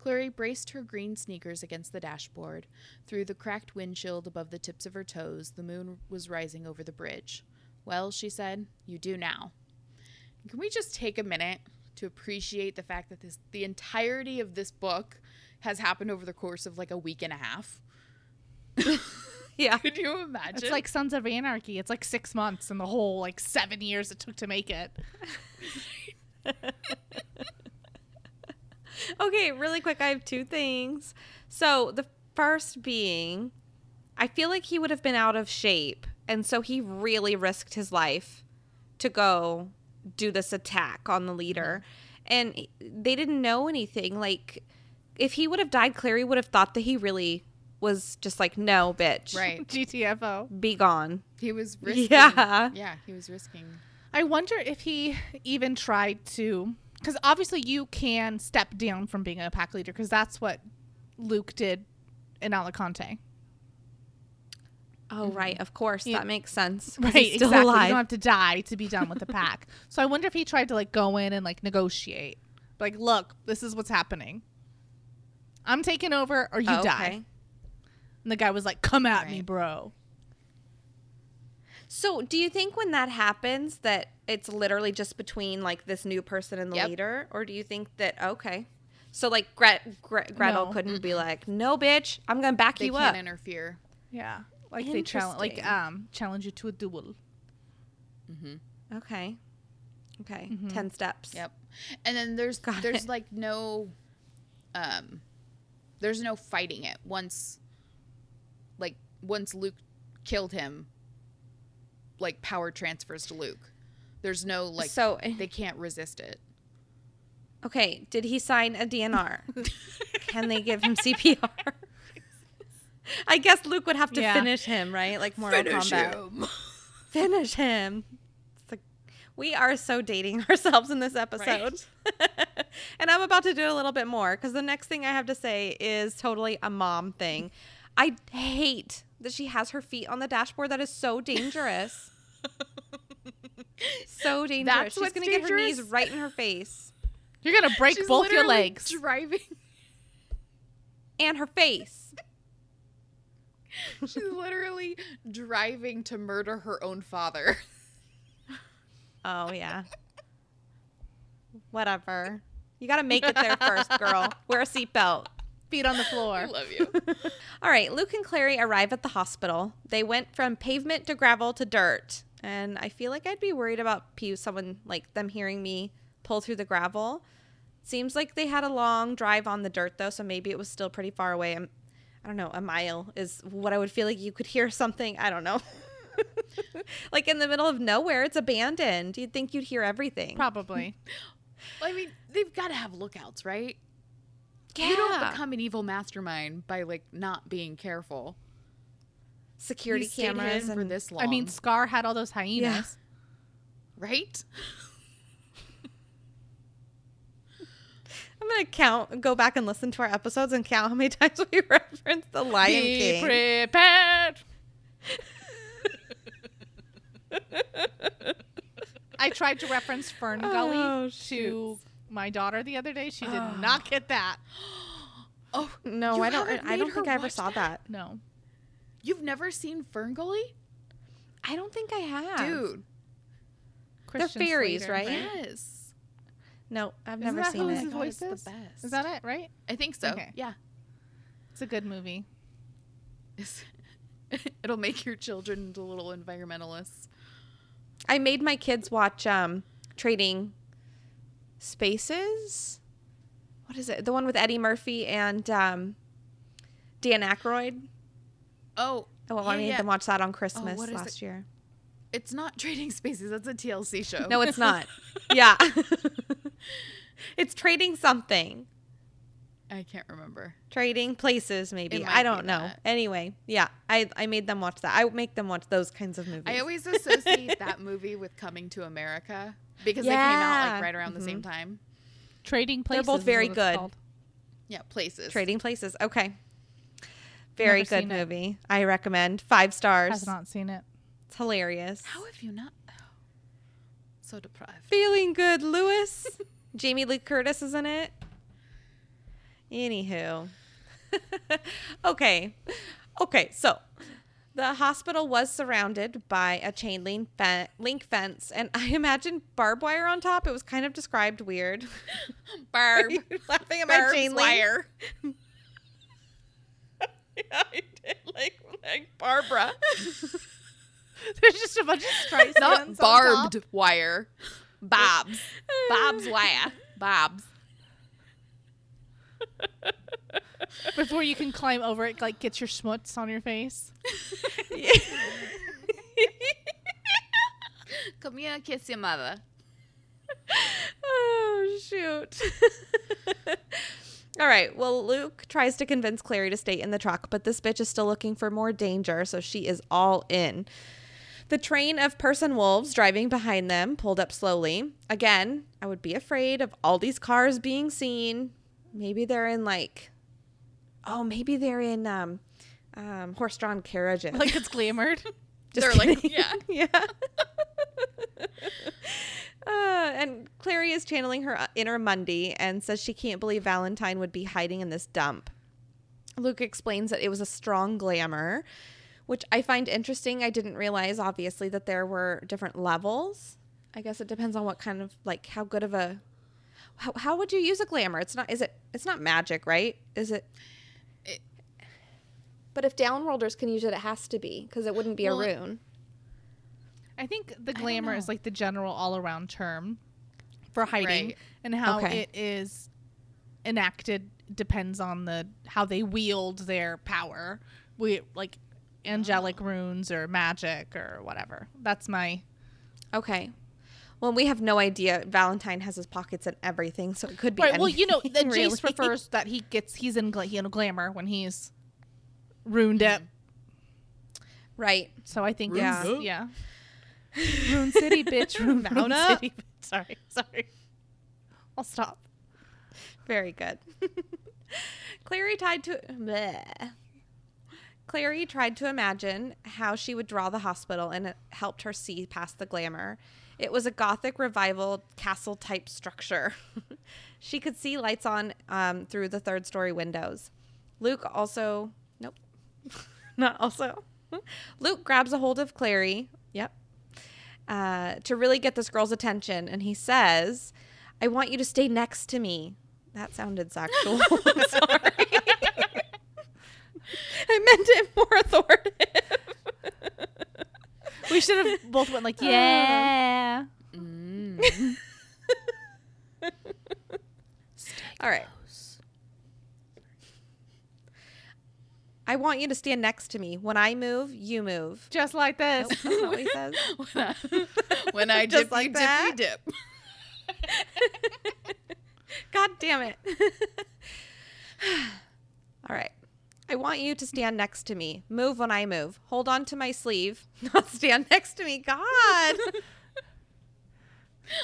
Clary braced her green sneakers against the dashboard. Through the cracked windshield above the tips of her toes, the moon was rising over the bridge. Well, she said, you do now. Can we just take a minute to appreciate the fact that this the entirety of this book has happened over the course of like a week and a half? yeah. Could you imagine? It's like Sons of Anarchy. It's like six months and the whole like seven years it took to make it. Okay, really quick, I have two things. So the first being, I feel like he would have been out of shape, and so he really risked his life to go do this attack on the leader. And they didn't know anything. Like, if he would have died, Clary would have thought that he really was just like, no, bitch. right. GTFO. Be gone. He was risking. Yeah. Yeah, he was risking. I wonder if he even tried to, because obviously you can step down from being a pack leader, because that's what Luke did in Alicante. Oh, right. Mm-hmm. Of course. Yeah. That makes sense. Right, he's still exactly. You don't have to die to be done with the pack. so I wonder if he tried to like go in and like negotiate. Like, look, this is what's happening. I'm taking over or you Oh, die. And the guy was like, come at me, bro. So, do you think when that happens that it's literally just between like this new person and the Yep. leader, or do you think that okay, so like Gret- Gre- Gretel No. couldn't be like, no, bitch, I'm gonna back They you can't up. interfere. Yeah. Like they challenge like um challenge you to a duel. Mm-hmm. okay, okay, Mhm. ten steps. Yep. And then there's Got there's it. like no um there's no fighting it once like once Luke killed him, like power transfers to Luke. There's no like So- eh. they can't resist it. Okay, did he sign a DNR? Can they give him CPR? I guess Luke would have to Yeah. finish him, right? Like Mortal Kombat. Finish him. Like, we are so dating ourselves in this episode. and I'm about to do a little bit more because the next thing I have to say is totally a mom thing. I hate that she has her feet on the dashboard. That is so dangerous. so dangerous. That's She's going to get her knees right in her face You're gonna break She's both your legs. Driving. and her face. She's literally driving to murder her own father. Oh, yeah. Whatever. You got to make it there first, girl. Wear a seatbelt. Feet on the floor. I love you. All right, Luke and Clary arrive at the hospital. They went from pavement to gravel to dirt. And I feel like I'd be worried about someone like them hearing me pull through the gravel. Seems like they had a long drive on the dirt though, so maybe it was still pretty far away. I'm, I don't know, a mile is what I would feel like you could hear something. I don't know. like in the middle of nowhere, it's abandoned. You'd think you'd hear everything. Probably. Well, I mean, they've got to have lookouts, right? You don't become an evil mastermind by like not being careful. Security He cameras and for this long. I mean, Scar had all those hyenas. right? I'm gonna count, go back and listen to our episodes and count how many times we reference the Lion Be King. prepared. I tried to reference Fern oh, Gully Oh, to shoot. my daughter the other day. She did not get that. Oh no, you I don't. I don't think I ever watch saw that. No. You've never seen Ferngully, I don't think I have. dude? Christian fairies, Slater. right? Yes, No, I've Isn't never that seen who it. his voice it's is? the best. Is that it, right? I think so. Okay. Yeah, It's a good movie. It's- it'll make your children into little environmentalists. I made my kids watch um Trading Spaces. What is it? The one with Eddie Murphy and um Dan Aykroyd. Oh, Oh, well, yeah, I made yeah. them watch that on oh, Christmas what is last year. It's not Trading Spaces. That's a TLC show. No, it's not. yeah. it's trading something. I can't remember. Trading places, maybe. I don't know. that. Anyway, yeah, I, I made them watch that. I make them watch those kinds of movies. I always associate that movie with Coming to America because they came out like right around the same mm-hmm. time. Trading places. They're both very good. called. Yeah, places. Trading Places. Okay. Very Never good seen it. movie. I recommend. Five stars. Has not seen it. It's hilarious. How have you not? Oh, so deprived. Feeling good, Lewis. Jamie Lee Curtis is in it. Anywho. okay. Okay, so the hospital was surrounded by a chain link, fe- link fence, and I imagine barbed wire on top. It was kind of described weird. Barb. Laughing at my chain link. wire. Yeah, I did like like Barbara. There's just a bunch of stripes. Not barbed wire. Bobs. Bob's wire. Bobs. Before you can climb over it, like get your schmutz on your face. Come here, kiss your mother. oh shoot. All right. Well, Luke tries to convince Clary to stay in the truck, but this bitch is still looking for more danger, so she is all in. The train of person wolves driving behind them pulled up slowly. Again, I would be afraid of all these cars being seen. Maybe they're in like Oh, maybe they're in um um horse-drawn carriages. Like it's glamored. Just They're like, kidding. yeah. yeah. uh, and Clary is channeling her uh, inner Mundy and says she can't believe Valentine would be hiding in this dump. Luke explains that it was a strong glamour, which I find interesting. I didn't realize, obviously, that there were different levels. I guess it depends on what kind of like how good of a how, how would you use a glamour? It's not is it it's not magic, right? Is it? It- but if downworlders can use it, it has to be because it wouldn't be Well, a it- rune. I think the glamour is like the general all around term for hiding Right. and how Okay. it is enacted depends on the how they wield their power. We like angelic oh. runes or magic or whatever. That's my Okay. Well, we have no idea. Valentine has his pockets and everything, so it could be. right. Well, you know, the anything, Jace really. prefers that he gets he's in gla- he in glamour when he's ruined it. Right. So I think Yeah. yeah. Rune City, bitch. Rune, Mount Rune up. City. Sorry, sorry. I'll stop. Very good. Clary tried to. Bleh. Clary tried to imagine how she would draw the hospital, and it helped her see past the glamour. It was a Gothic revival castle type structure. she could see lights on um, through the third story windows. Luke also. Nope. Not also. Luke grabs a hold of Clary. Yep. Uh, to really get this girl's attention, and he says, I want you to stay next to me. That sounded sexual. I'm sorry. I meant it more authoritative. We should have both went like, yeah. All right. I want you to stand next to me. When I move, you move. Just like this. Nope, that's not what he says. when I, when I dip, like you that? dippy dip. God damn it. All right. I want you to stand next to me. Move when I move. Hold on to my sleeve. Not stand next to me. God.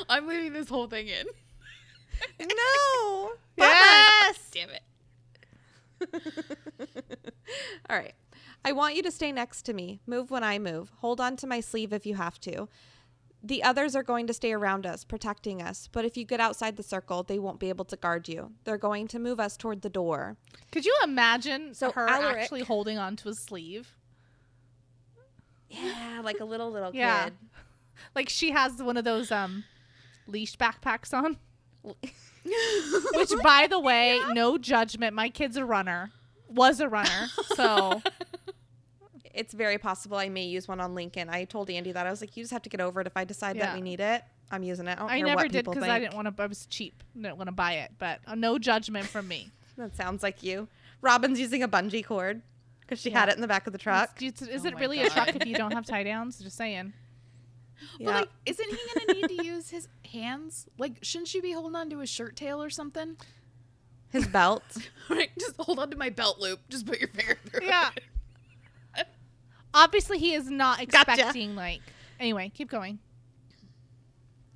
I'm leaving this whole thing in. no. Yes. Damn it. All right. I want you to stay next to me. Move when I move. Hold on to my sleeve if you have to. The others are going to stay around us, protecting us. But if you get outside the circle, they won't be able to guard you. They're going to move us toward the door. Could you imagine So her Alaric- actually holding onto his sleeve? Yeah, like a little little Yeah. kid. Like she has one of those um leash backpacks on. Which by the way, no judgment. My kid's a runner. Was a runner. So It's very possible I may use one on Lincoln. I told Andy that I was like, you just have to get over it. If I decide that we need it, I'm using it. I, don't I care never what did because. I didn't want to. I was cheap. Didn't want to buy it. But uh, no judgment from me. That sounds like you. Robin's using a bungee cord because she had it in the back of the truck. It's- is Oh it my really a truck if you don't have tie downs? Just saying. But Yeah. like, isn't he gonna need to use his hands? Like, shouldn't she be holding on to his shirt tail or something? His belt. Right, just hold on to my belt loop. Just put your finger through. Yeah. it. Obviously, he is not Gotcha. expecting like. Anyway, keep going.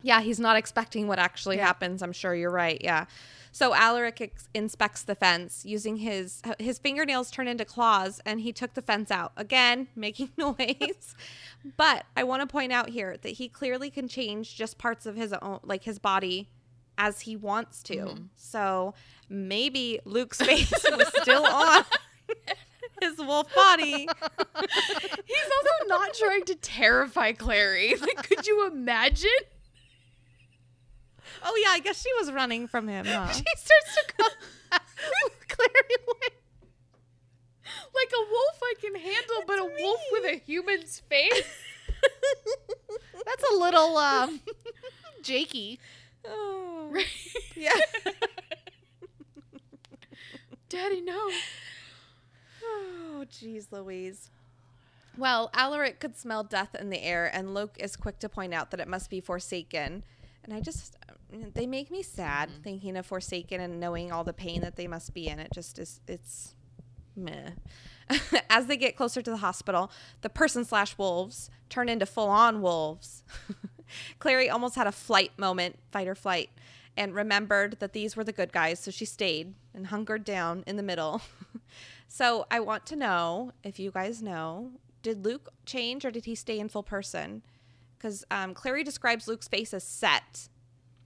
Yeah, he's not expecting what actually happens. I'm sure you're right. Yeah. So Alaric ex- inspects the fence using his his fingernails turn into claws, and he took the fence out again, making noise. but I want to point out here that he clearly can change just parts of his own, like his body, as he wants to. Mm-hmm. So maybe Luke's face was still on his wolf body. He's also not trying to terrify Clary. Like, could you imagine? Oh yeah, I guess she was running from him. Huh? He starts to come. Clary away. Like a wolf I can handle, but a wolf with a human's face? That's a little um, jakey. Oh. Right? Yeah. Daddy, no. Oh, jeez, Louise. Well, Alaric could smell death in the air, and Luke is quick to point out that it must be Forsaken. And I just, they make me sad thinking of Forsaken and knowing all the pain that they must be in. It just is, it's meh. As they get closer to the hospital, the person slash wolves turn into full on wolves. Clary almost had a flight moment, fight or flight, and remembered that these were the good guys, so she stayed and hunkered down in the middle. so I want to know if you guys know did Luke change or did he stay in full person? Because um, Clary describes Luke's face as set.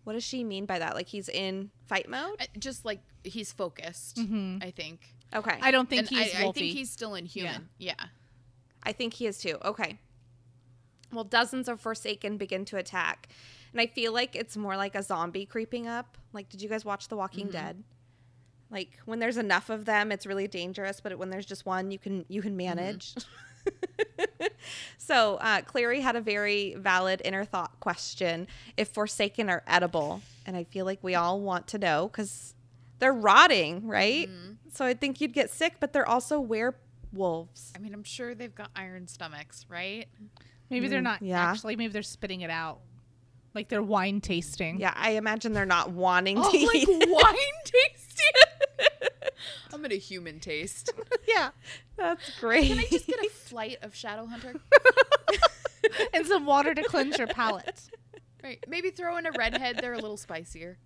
What does she mean by that? Like he's in fight mode? Just like he's focused, mm-hmm. I think. Okay. I don't think and he's I, I think he's still in human. Yeah. I think he is too. Okay. Well, dozens of Forsaken begin to attack. And I feel like it's more like a zombie creeping up. Like, did you guys watch The Walking mm-hmm. Dead? Like when there's enough of them, it's really dangerous. But when there's just one, you can you can mm-hmm. manage. so uh, Clary had a very valid inner thought question: if Forsaken are edible, and I feel like we all want to know because they're rotting, right? So I think you'd get sick, but they're also werewolves. I mean, I'm sure they've got iron stomachs, right? Maybe they're Mm, not yeah. actually. Maybe they're spitting it out, like they're wine tasting. Yeah, I imagine they're not wanting to Oh, like eat. wine tasting. I'm in a human taste. yeah, That's great. Can I just get a flight of Shadowhunter? and some water to cleanse your palate. Right. Maybe throw in a redhead. They're a little spicier.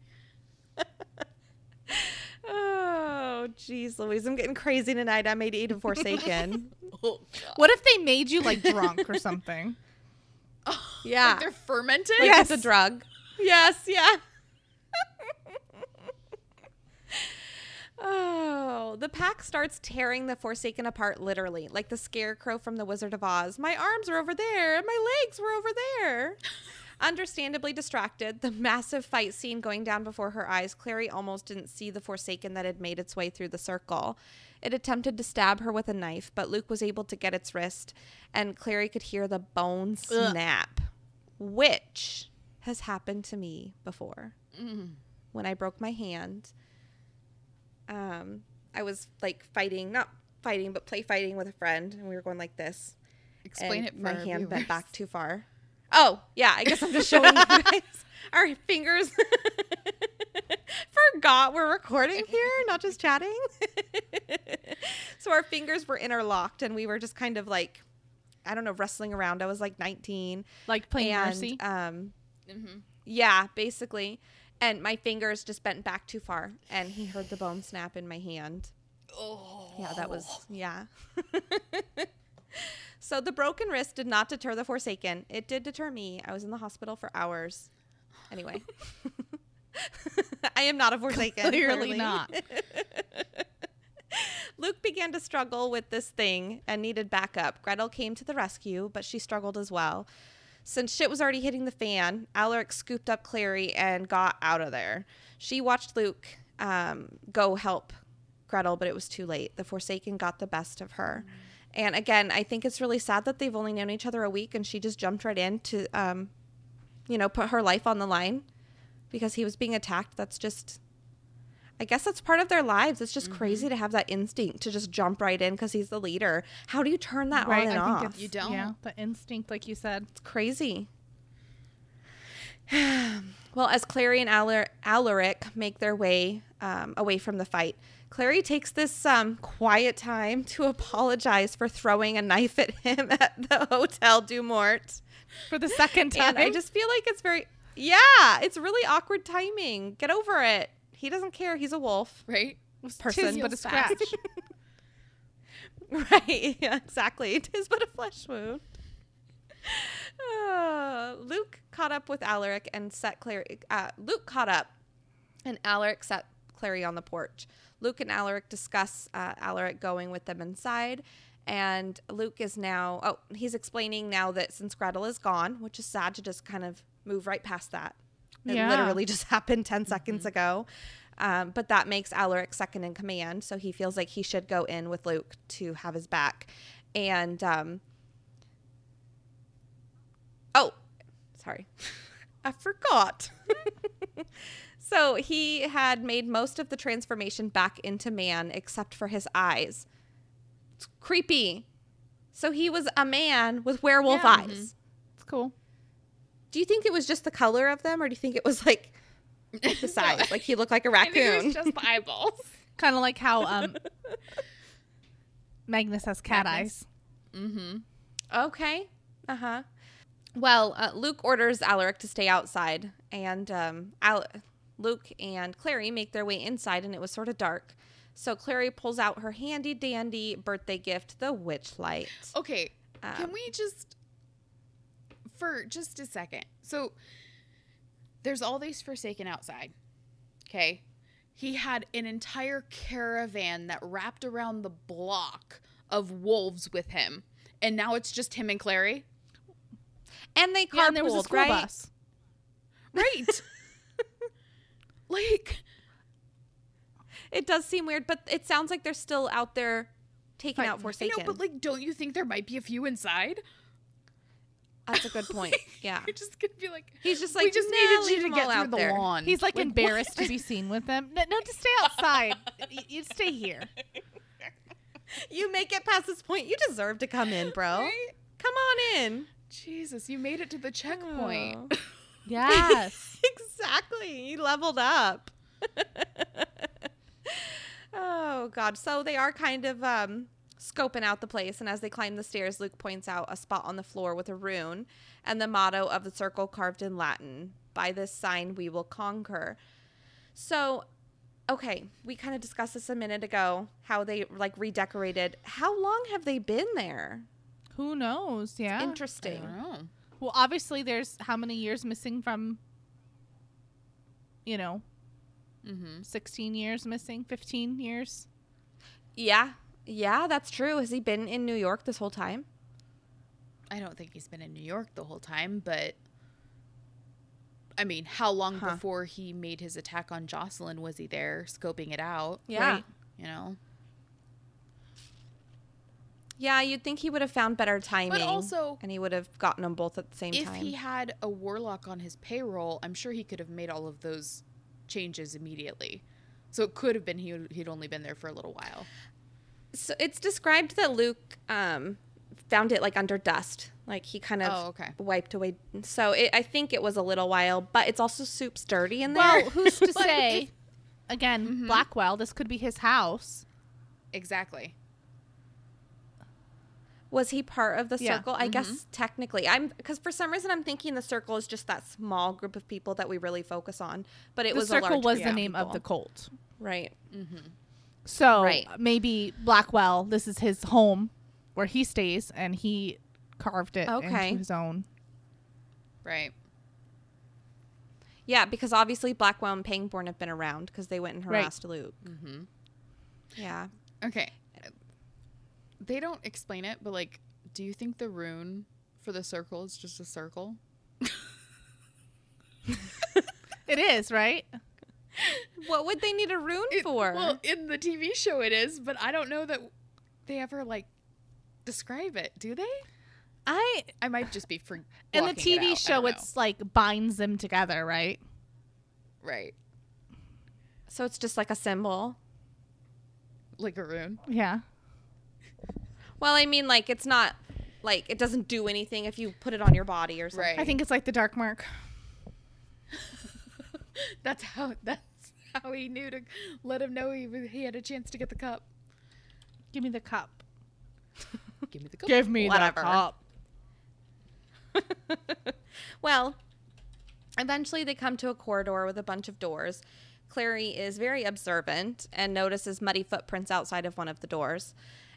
oh, jeez, Louise, I'm getting crazy tonight. I made eat a Forsaken. Oh. What if they made you like drunk or something? Oh, yeah, Like they're fermented. like Yes. it's a drug. Yes, yeah. Oh, the pack starts tearing the Forsaken apart literally, like the scarecrow from The Wizard of Oz. My arms are over there, and my legs were over there. Understandably distracted, the massive fight scene going down before her eyes, Clary almost didn't see the Forsaken that had made its way through the circle. It attempted to stab her with a knife, but Luke was able to get its wrist, and Clary could hear the bone snap, which has happened to me before. Mm. When I broke my hand, um, I was like fighting, not fighting, but play fighting with a friend, and we were going like this Explain it for my hand viewers. bent back too far. Oh, yeah, I guess I'm just showing you guys our fingers. Forgot we're recording here, not just chatting. so our fingers were interlocked and we were just kind of like I don't know, wrestling around. I was like 19 Like playing and mercy. um Mm-hmm. yeah, basically. And my fingers just bent back too far and he heard the bone snap in my hand. Oh. Yeah, that was yeah. so the broken wrist did not deter the Forsaken. It did deter me. I was in the hospital for hours. Anyway. I am not a Forsaken. Clearly not. Luke began to struggle with this thing and needed backup. Gretel came to the rescue, but she struggled as well. Since shit was already hitting the fan, Alaric scooped up Clary and got out of there. She watched Luke um, go help Gretel, but it was too late. The Forsaken got the best of her. And again, I think it's really sad that they've only known each other a week and she just jumped right in to, um, you know, put her life on the line because he was being attacked. That's just, I guess that's part of their lives. It's just crazy to have that instinct to just jump right in because he's the leader. How do you turn that right. on and I off? think it's You don't. Yeah, the instinct, like you said. It's crazy. well, as Clary and Alar- Alaric make their way um, away from the fight, Clary takes this um, quiet time to apologize for throwing a knife at him at the Hotel Dumort. For the second time. And I just feel like it's very, yeah, it's really awkward timing. Get over it. He doesn't care. He's a wolf. Right. person, but a scratch. Right. Yeah, exactly. It is but a flesh wound. Uh, Luke caught up with Alaric and set Clary. Uh, Luke caught up, and Alaric set Clary on the porch. Luke and Alaric discuss uh, Alaric going with them inside, and Luke is now. Oh, he's explaining now that since Gretel is gone, which is sad to just kind of move right past that. It Yeah. literally just happened 10 seconds ago. Um, but that makes Alaric second in command. So he feels like he should go in with Luke to have his back. And, um, oh, sorry. I forgot. so he had made most of the transformation back into man except for his eyes. It's creepy. So he was a man with werewolf Yeah. eyes. It's cool. Do you think it was just the color of them, or do you think it was like the size? like he looked like a raccoon. was just the eyeballs. Kind of like how um Magnus has cat Magnus. eyes. Mm-hmm. okay. Uh huh. Well, uh, Luke orders Alaric to stay outside, and um, Al- Luke and Clary make their way inside, and it was sort of dark. So Clary pulls out her handy dandy birthday gift, the witch light. Okay. Um, Can we just, for just a second? So, there's all these Forsaken outside. Okay. He had an entire caravan that wrapped around the block of wolves with him. And now it's just him and Clary. And they Yeah, carpooled, and there was a school right? bus. Right. like, It does seem weird, but it sounds like they're still out there taking Right. out I Forsaken. know, but like, don't you think there might be a few inside? That's a good point. Yeah. You're just gonna be like, He's just like we just "Nah, needed you to get through out the there." lawn. He's like, what? embarrassed to be seen with them. No, no, to stay outside. Y- you stay here. you make it past this point. You deserve to come in, bro. Right? Come on in. Jesus, you made it to the checkpoint. Yes. exactly. You leveled up. oh god. So they are kind of um scoping out the place and as they climb the stairs, Luke points out a spot on the floor with a rune and the motto of the circle carved in Latin. By this sign we will conquer. So okay, we kind of discussed this a minute ago how they like redecorated. How long have they been there? Who knows? Yeah. I Interesting. don't know. well, obviously, there's how many years missing from, you know, Mm-hmm. 16 years missing, 15 years. Yeah. Yeah, that's true. Has he been in New York this whole time? I don't think he's been in New York the whole time, but I mean, how long Huh. before he made his attack on Jocelyn was he there scoping it out? Yeah. Right. You know? Yeah, you'd think he would have found better timing. But also- and he would have gotten them both at the same If time. If he had a warlock on his payroll, I'm sure he could have made all of those changes immediately. So it could have been he, he'd only been there for a little while. So it's described that Luke um, found it like under dust, like he kind of Oh, okay. wiped away. So it, I think it was a little while, but it's also soup's dirty in there. Well, who's to say? if- Again, Mhm. Blackwell, this could be his house. Exactly. was he part of the Yeah. circle? I guess technically, I'm because for some reason I'm thinking the circle is just that small group of people that we really focus on. But it the was a circle large was group the of name of the cult. right. So Right. maybe Blackwell, this is his home where he stays, and he carved it Okay. into his own. Right. Yeah, because obviously Blackwell and Pangborn have been around because they went and Right. harassed Luke. Mm-hmm. Yeah. Okay. They don't explain it, but like, do you think the rune for the circle is just a circle? It is right. What would they need a rune It- for? Well, in the TV show it is, but I don't know that they ever like describe it. Do they? I I might just be for in the blocking it TV show, don't know. it's like binds them together, right? right, so it's just like a symbol. like a rune. Yeah. Well, I mean, like it's not like it doesn't do anything if you put it on your body or something. Right. I think it's like the dark mark. That's how. That's how he knew to let him know he was- he had a chance to get the cup. Give me the cup. Give me the cup. Give me Whatever. the cup. Well, eventually they come to a corridor with a bunch of doors. Clary is very observant and notices muddy footprints outside of one of the doors.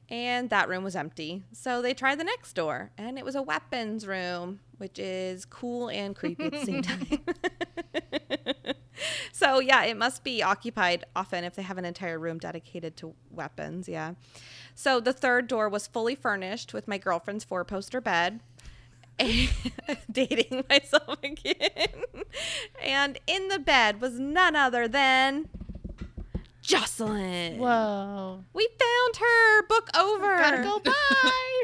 And that room was empty. So they try the next door, and it was a weapons room, which is cool and creepy at the same time. so, yeah, it must be occupied often if they have an entire room dedicated to weapons. Yeah. So the third door was fully furnished with my girlfriend's four poster bed. dating myself again. and in the bed was none other than Jocelyn. Whoa. We found her. Book over. Gotta go bye.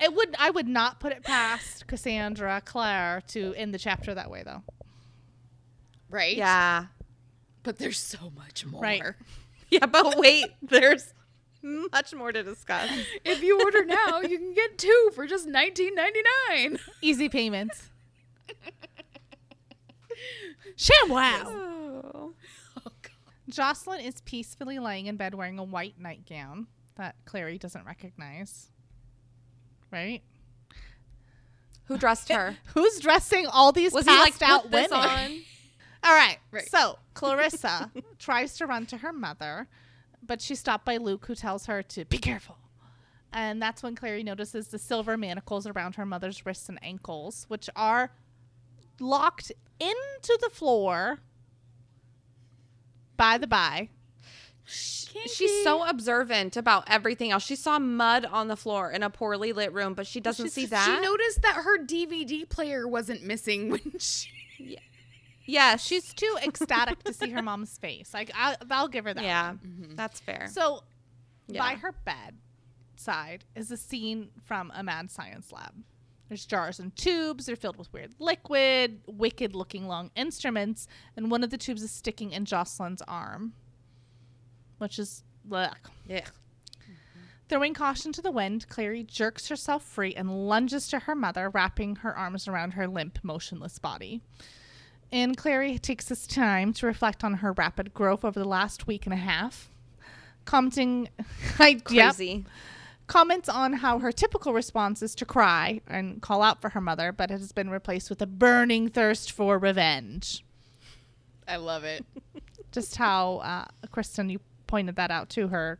It would I would not put it past Cassandra Clare to end the chapter that way though. Right. Yeah. But there's so much more. Right. Yeah, but wait, there's much more to discuss. If you order now, you can get two for just nineteen ninety nine. Easy payments. ShamWow. Oh. Jocelyn is peacefully laying in bed wearing a white nightgown that Clary doesn't recognize. Right? Who dressed her? Who's dressing all these Was he like passed out women? on? All right. Right. So Clarissa tries to run to her mother, but she's stopped by Luke, who tells her to be careful. And that's when Clary notices the silver manacles around her mother's wrists and ankles, which are locked into the floor. By the by, She's so observant about everything else. She saw mud on the floor in a poorly lit room, but she doesn't she's- see that. She noticed that her DVD player wasn't missing when she. yes, she's too ecstatic to see her mom's face. Like I, I'll give her that. yeah, Mm-hmm. that's fair. So, Yeah. by her bedside is a scene from a mad science lab. There's jars and tubes. They're filled with weird liquid, wicked looking long instruments, and one of the tubes is sticking in Jocelyn's arm. Which is blech. Yeah. Throwing caution to the wind, Clary jerks herself free and lunges to her mother, wrapping her arms around her limp, motionless body. And Clary takes this time to reflect on her rapid growth over the last week and a half, commenting, I, yep, Crazy. comments on how her typical response is to cry and call out for her mother, but it has been replaced with a burning thirst for revenge. I love it. Just how, uh, Kristen, you pointed that out to her.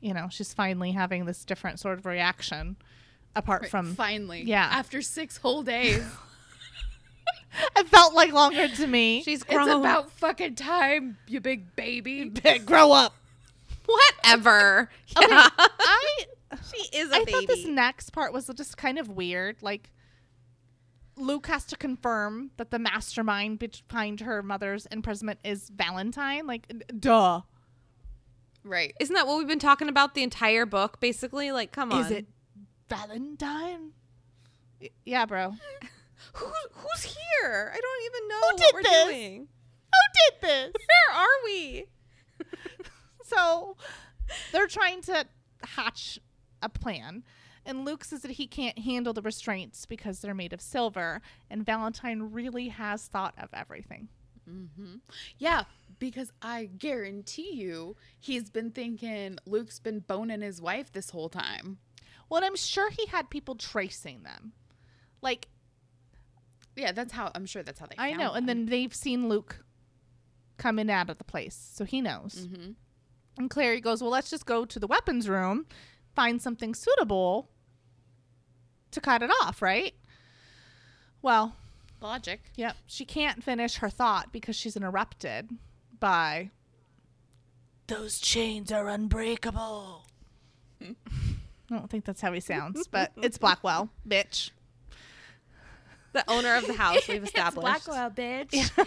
You know, she's finally having this different sort of reaction apart Right, from. finally. yeah. After six whole days. It felt like longer to me. She's it's grown. about fucking time, you big baby. grow up. Whatever. Okay, Yeah. I she is a I baby. thought this next part was just kind of weird. Like, Luke has to confirm that the mastermind behind her mother's imprisonment is Valentine. Like, d- duh. Right. Isn't that what we've been talking about the entire book? Basically, like, come on. Is it Valentine? Y- Yeah, bro. Who, who's here? I don't even know Who what did we're this? doing. Who did this? Where are we? so they're trying to hatch a plan. And Luke says that he can't handle the restraints because they're made of silver. And Valentine really has thought of everything. Mm-hmm. Yeah, because I guarantee you he's been thinking Luke's been boning his wife this whole time. Well, and I'm sure he had people tracing them. Like, Yeah, that's how I'm sure that's how they I know. And then they've seen Luke come in and out of the place. So he knows. hmm And Clary goes, Well, let's just go to the weapons room, find something suitable to cut it off, right? Well, logic. Yep. She can't finish her thought because she's interrupted by Those chains are unbreakable. I don't think that's how he sounds, but it's Blackwell, bitch. The owner of the house we've established. Blackwell, bitch.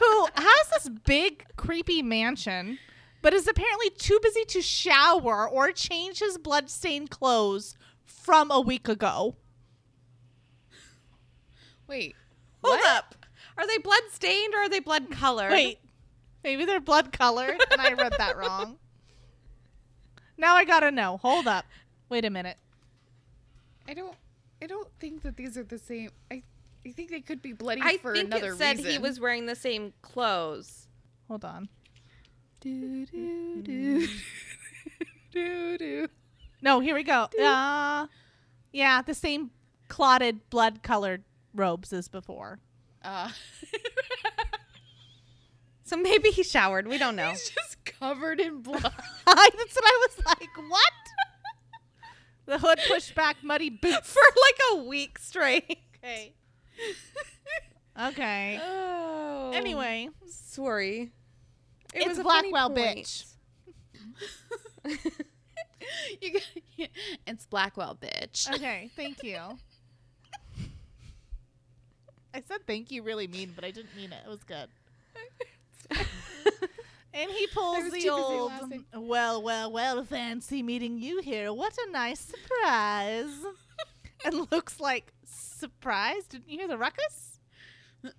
Who has this big, creepy mansion, but is apparently too busy to shower or change his bloodstained clothes from a week ago. Wait. Hold what? up. Are they blood stained or are they blood colored? Wait, maybe they're blood colored and I read that wrong. Now I gotta know. Hold up. Wait a minute. I don't. I don't think that these are the same. I. I think they could be bloody I for think another it said reason. he was wearing the same clothes. Hold on. Do, do, do. do, do. No, here we go. Uh, yeah, the same clotted, blood colored robes as before. Uh, So maybe he showered. We don't know. he's just covered in blood. That's what I was like. What? the hood pushed back, muddy boots. For like a week straight. Okay. Okay. Oh. Anyway, sorry. It it's was a Blackwell, bitch. you got, it's Blackwell, bitch. Okay, thank you. I said thank you really mean, but I didn't mean it. It was good. and he pulls the old, well, well, well, fancy meeting you here. What a nice surprise. and looks like, surprised? Didn't you hear the ruckus?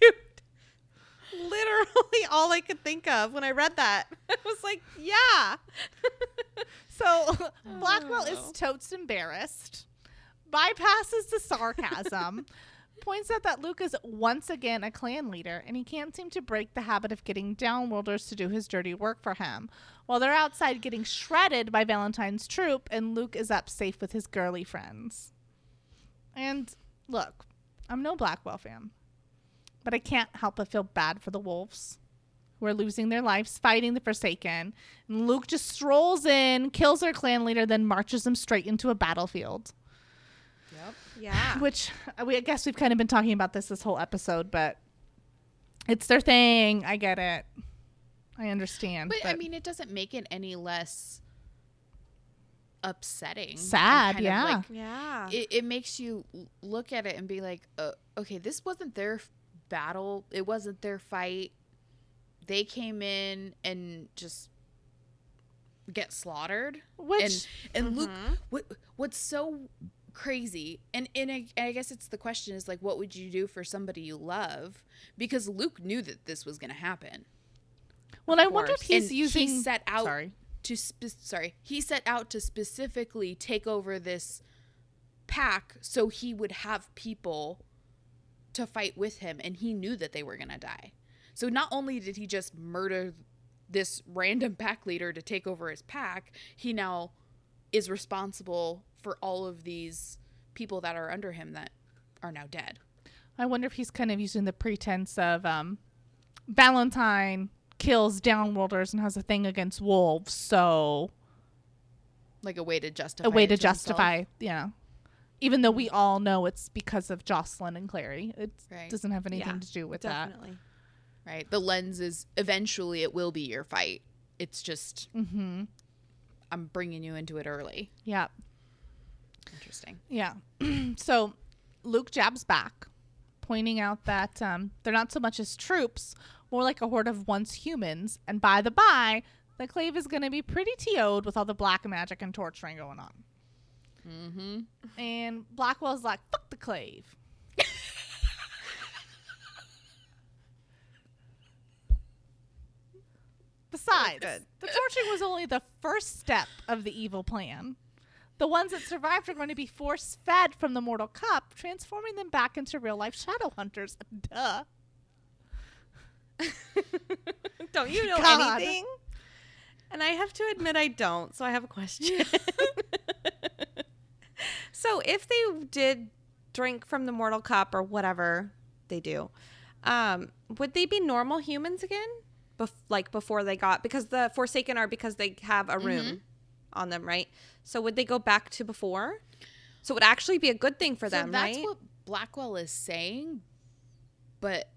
Dude. Literally all I could think of when I read that. I was like, yeah. So Blackwell is Oh. totes embarrassed, bypasses the sarcasm, points out that Luke is once again a clan leader, and he can't seem to break the habit of getting downworlders to do his dirty work for him. While they're outside getting shredded by Valentine's troop, and Luke is up safe with his girly friends. And look, I'm no Blackwell fan, but I can't help but feel bad for the wolves who are losing their lives fighting the Forsaken. And Luke just strolls in, kills their clan leader, then marches them straight into a battlefield. Yeah. Which uh, we, I guess we've kind of been talking about this this whole episode, but it's their thing. I get it. I understand. But, I mean, it doesn't make it any less upsetting. Sad, yeah. like, Yeah. it, it makes you look at it and be like, uh, okay, this wasn't their f- battle. It wasn't their fight. They came in and just get slaughtered. which and and Luke, Mhm. what what's so crazy. And and I, and I guess it's the question is like, what would you do for somebody you love? Because Luke knew that this was going to happen. Well, I wonder if he's And using. he set out Sorry. to spe- sorry he set out to specifically take over this pack so he would have people to fight with him and he knew that they were going to die so not only did he just murder this random pack leader to take over his pack he now is responsible for all of these people that are under him that are now dead I wonder if he's kind of using the pretense of um, Valentine kills downworlders and has a thing against wolves, so like a way to justify a way it to justify, you know. Even though we all know it's because of Jocelyn and Clary, it Right. doesn't have anything Yeah, to do with that. Right the lens is eventually it will be your fight it's just Mm-hmm. i'm bringing you into it early Yeah, interesting yeah. so Luke jabs back, pointing out that um, they're not so much as troops, more like a horde of once humans. And by the by, the clave is going to be pretty TO'd with all the black magic and torturing going on. mm-hmm And Blackwell's like, fuck the clave. Besides, the torturing was only the first step of the evil plan. The ones that survived are going to be force fed from the mortal cup, transforming them back into real life shadow hunters. Duh. Don't you know God. anything? And I have to admit I don't, so I have a question. so if they did drink from the mortal cup or whatever they do, um, would they be normal humans again? Bef- like before they got because the Forsaken are because they have a rune on them, right? So would they go back to before? So it would actually be a good thing for them, so that's right? what blackwell is saying but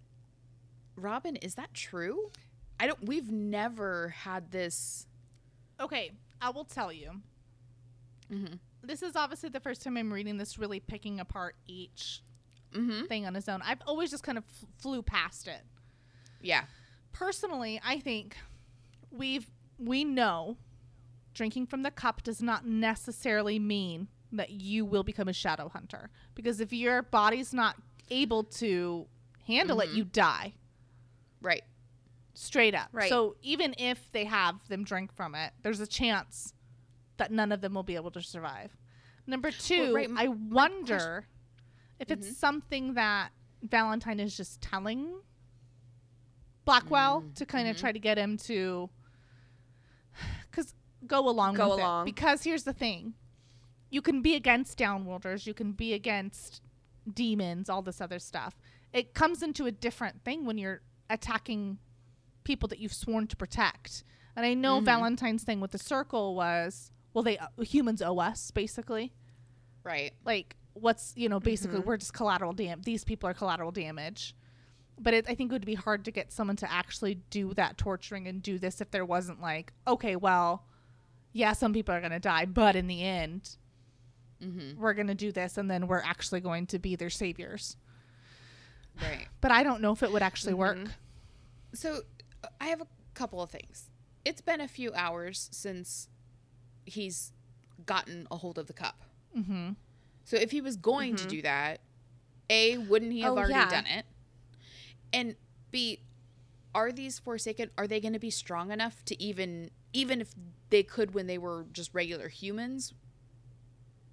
robin is that true i don't we've never had this Okay, I will tell you. mm-hmm. This is obviously the first time I'm reading this, really picking apart each Mm-hmm. thing on its own. I've always just kind of f- flew past it. yeah personally, I think we've we know drinking from the cup does not necessarily mean that you will become a shadow hunter because if your body's not able to handle it, Mhm. you die right straight up. Right. So even if they have them drink from it, there's a chance that none of them will be able to survive. Number two, right, m- I wonder if Mhm. it's something that Valentine is just telling Blackwell Mm, to kind of try to get him to, because go along Go with along. it. Because here's the thing, you can be against downworlders, you can be against demons, all this other stuff. It comes into a different thing when you're attacking people that you've sworn to protect. And I know Mhm. Valentine's thing with the circle was, well, they uh, humans owe us basically. right Like, what's you know, basically Mhm. we're just collateral damage. These people are collateral damage. But it, I think it would be hard to get someone to actually do that torturing and do this if there wasn't like, okay, well, yeah, some people are gonna die, but in the end, mm-hmm. we're gonna do this, and then we're actually going to be their saviors. right But I don't know if it would actually work. Mhm. so i have a couple of things it's been a few hours since he's gotten a hold of the cup Mm-hmm. So if he was going to Mhm. do that, A, wouldn't he have Oh, already yeah. done it? And B, are these Forsaken are they going to be strong enough to even even if they could when they were just regular humans?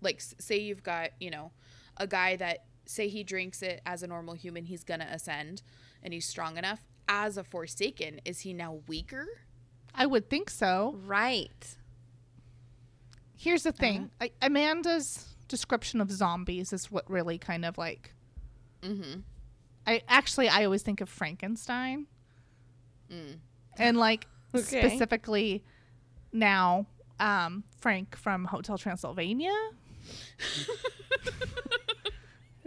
Like say you've got, you know, a guy that say he drinks it as a normal human, he's going to ascend and he's strong enough. As a Forsaken, is he now weaker? I would think so. Right. Here's the thing I, Amanda's description of zombies is what really kind of like. mm-hmm. I actually I always think of Frankenstein Mm. and like Okay. specifically now um Frank from Hotel Transylvania.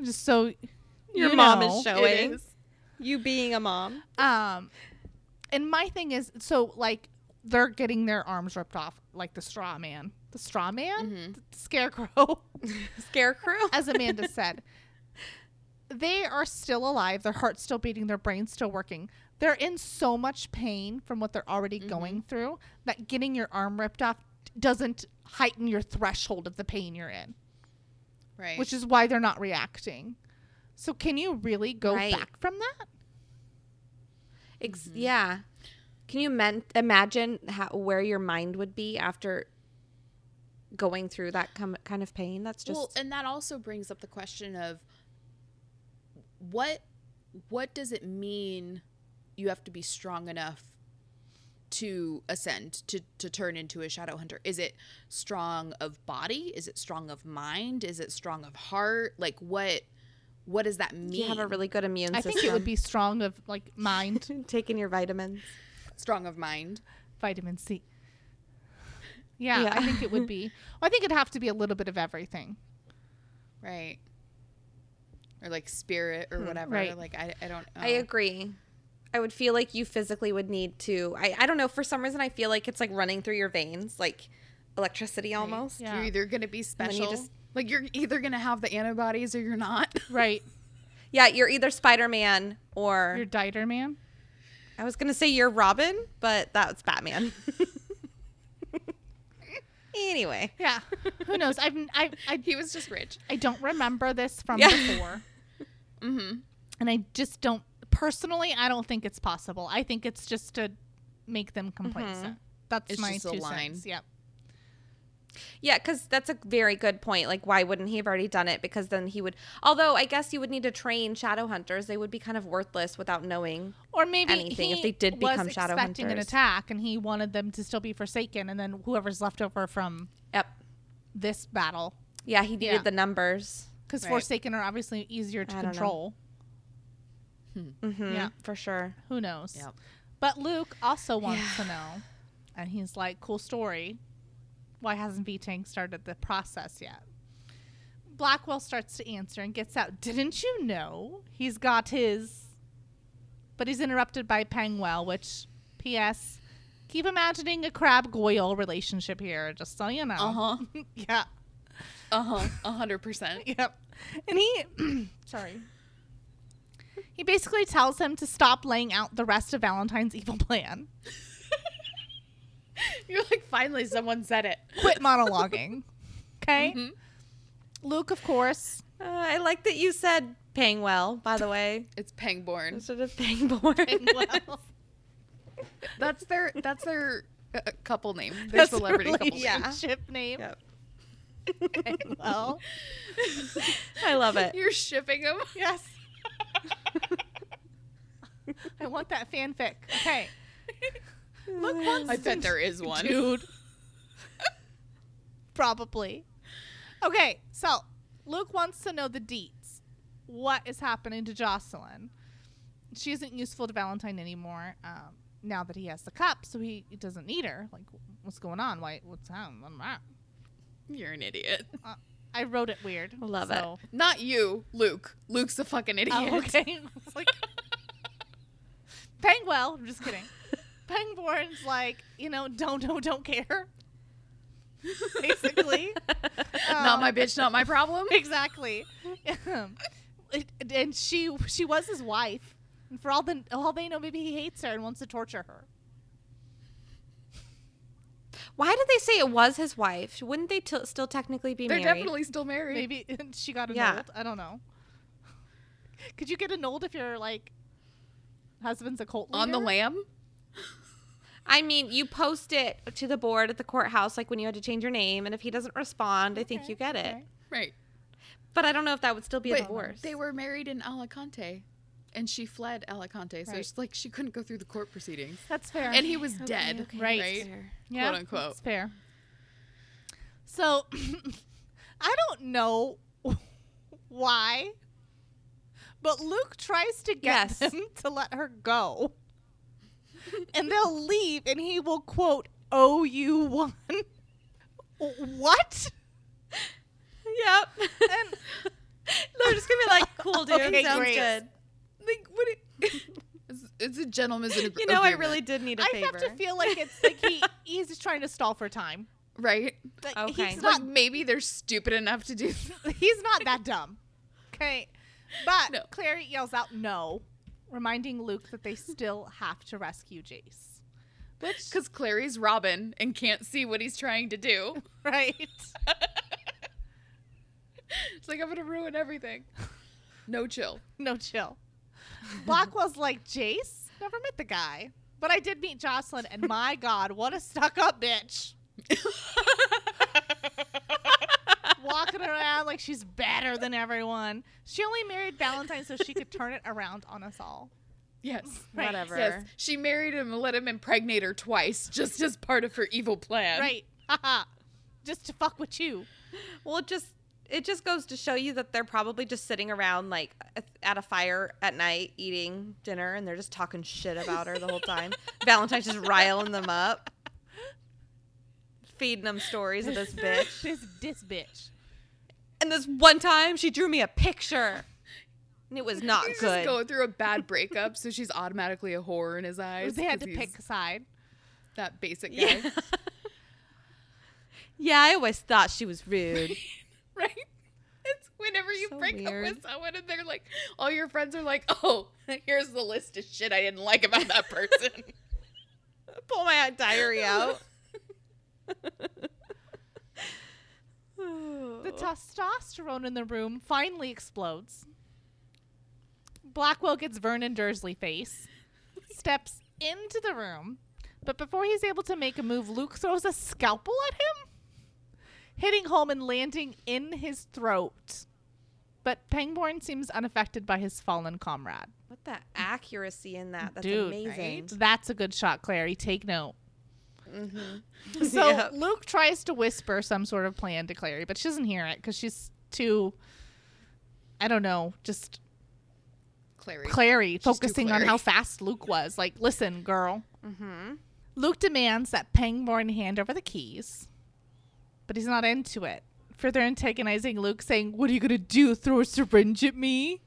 Just so Your you mom know. is showing. You being a mom. Um, and my thing is, so like they're getting their arms ripped off, like the straw man, the straw man, Mhm. the scarecrow, Scarecrow. as Amanda said. They are still alive. Their heart's still beating. Their brain's still working. They're in so much pain from what they're already mm-hmm. going through that getting your arm ripped off doesn't heighten your threshold of the pain you're in. Right. which is why they're not reacting. So can you really go Right. back from that? Ex- mm-hmm. Yeah. Can you men- imagine how, where your mind would be after going through that com- kind of pain? That's just well, and that also brings up the question of what what does it mean you have to be strong enough to ascend to to turn into a shadow hunter is it strong of body is it strong of mind is it strong of heart like what what does that mean you have a really good immune I system. think it would be strong of like mind, taking your vitamins. strong of mind vitamin C. Yeah, Yeah. I think it would be. I think it'd have to be a little bit of everything. right or like spirit or hmm. whatever right. like i, I don't know I agree. I would feel like you physically would need to. I, I don't know. For some reason, I feel like it's like running through your veins, like electricity almost. Yeah. you're either gonna be then you special just- like you're either gonna have the antibodies or you're not Right. Yeah, you're either Spider Man or You're Dieter man. I was gonna say you're Robin, but that's Batman. anyway, Yeah. Who knows? I've I I he was just rich I don't remember this from Yeah. before. mm-hmm And I just don't personally I don't think it's possible. I think it's just to make them mm-hmm. complacent. That's It's my two line. cents. Yep. yeah, because that's a very good point. Like, why wouldn't he have already done it? Because then he would. Although I guess you would need to train shadow hunters. They would be kind of worthless without knowing. Or maybe anything if they did become shadow Hunters was expecting an attack and he wanted them to still be forsaken and then whoever's left over from Yep. this battle Yeah, he needed Yeah. the numbers. because Right. forsaken are obviously easier to control. know. Control. Mm-hmm, Yeah. for sure. Who knows? Yep. But Luke also wants to know, and he's like, "Cool story. Why hasn't V Tang started the process yet?" Blackwell starts to answer and gets out. Didn't you know he's got his? But he's interrupted by Pengwell, which, P.S. Keep imagining a Crabbe Goyle relationship here, just so you know. uh-huh yeah. uh-huh a hundred percent Yep. And he, sorry. He basically tells him to stop laying out the rest of Valentine's evil plan. you're like finally someone said it Quit monologuing. Okay? Mhm. Luke, of course. Uh, I like that you said Pangwell, by the way, it's pangborn instead of Pangborn. Well, that's their that's their uh, couple name their that's the celebrity couple name. Yeah. relationship name. Yep. Well, I love it. you're shipping them yes. I want that fanfic. Okay. Luke wants i bet there is one Dude. Probably. Okay, so Luke wants to know the deets. What is happening to Jocelyn? She isn't useful to Valentine anymore um, now that he has the cup, so he, he doesn't need her. Like, what's going on? Why? What's happening? you're an idiot I wrote it weird. Love it. not you luke luke's a fucking idiot Oh, okay. Like, Pangwell. I'm just kidding. Pangborn's like, you know, don't, don't, don't care. Basically. not Um, my bitch not my problem exactly. And she she was his wife. And for all the all they know, maybe he hates her and wants to torture her. Why did they say it was his wife? Wouldn't they t- still technically be married? they're definitely still married Maybe she got Yeah. annulled. I don't know. Could you get annulled if your like husband's a cult leader? on the lam I mean, you post it to the board at the courthouse, like when you had to change your name, and if he doesn't respond, I think you get it. okay. right But I don't know if that would still be a divorce. they were married in alicante and she fled alicante so Right. it's like she couldn't go through the court proceedings That's fair. and he was dead okay, Right. right yeah, quote unquote. That's fair. So I don't know why, but Luke tries to get Yes. them to let her go. and they'll leave and he will quote owe you one what Yep. and They're just gonna be like, "Cool, dude. Okay, sounds great. good." Like what it, it's, it's a gentleman's ag- You know, I really did need a i favor. I have to feel like it's like he he's just trying to stall for time right Like, Okay. he's not like maybe they're stupid enough to do he's not that dumb okay but No. clary yells out no reminding luke that they still have to rescue jace which because clary's robin and can't see what he's trying to do right It's like I'm gonna ruin everything. No chill. No chill. Blackwell's like, Jace? Never met the guy. But I did meet Jocelyn, and my God, what a stuck up bitch. Walking around like she's better than everyone. She only married Valentine so she could turn it around on us all. Yes. Right. Whatever. Yes. She married him and let him impregnate her twice, just as part of her evil plan. Right. Haha. Just to fuck with you. Well, it just it just goes to show you that they're probably just sitting around like at a fire at night eating dinner and they're just talking shit about her the whole time. Valentine's just riling them up. Feeding them stories of this bitch. This this bitch. And this one time she drew me a picture. And it was not He's good. just going through a bad breakup, so she's automatically a whore in his eyes. They had to pick a side. that basic guy. Yeah. yeah, I always thought she was rude. Right? It's whenever you So break up with someone and they're like, all your friends are like, oh, here's the list of shit I didn't like about that person. Pull my diary out. The testosterone in the room finally explodes. Blackwell gets Vernon Dursley face, steps into the room, but before he's able to make a move, Luke throws a scalpel at him, hitting home and landing in his throat. But Pangborn seems unaffected by his fallen comrade. What the accuracy in that? That's Dude, amazing. That's a good shot, Clary. Take note. Mm-hmm. So Yep. Luke tries to whisper some sort of plan to Clary, but she doesn't hear it because she's too, I don't know, just Clary. Clary too focusing on how fast Luke was. Like, listen, girl. Mm-hmm. Luke demands that Pangborn hand over the keys, but he's not into it. Further antagonizing Luke, saying, What are you going to do? Throw a syringe at me?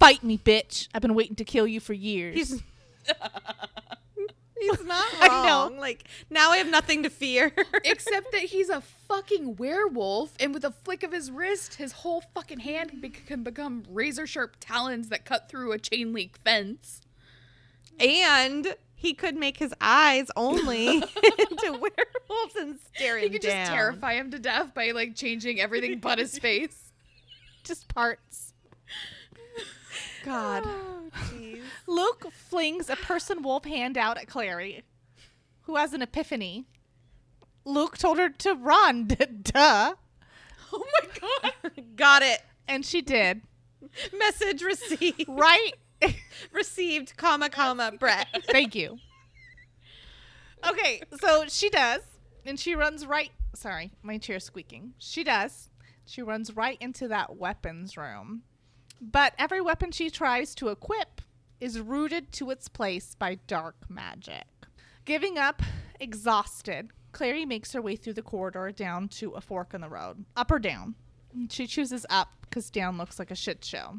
Fight me, bitch. I've been waiting to kill you for years. He's He's not I know. Like now I have nothing to fear. Except that he's a fucking werewolf, and with a flick of his wrist, his whole fucking hand be- can become razor sharp talons that cut through a chain link fence. and he could make his eyes only into werewolves and stare him could down. just terrify him to death by like changing everything but his face. just parts. God. Oh, jeez. Luke flings a person wolf hand out at Clary, who has an epiphany. Luke told her to run, duh. Oh my god. Got it. And she did. Message received. Right? received, comma, comma, Brett. Thank you. Okay, so she does. And she runs right. Sorry, my chair's squeaking. She does. She runs right into that weapons room. But every weapon she tries to equip is rooted to its place by dark magic. Giving up, exhausted, Clary makes her way through the corridor down to a fork in the road. Up or down? She chooses up because down looks like a shit show.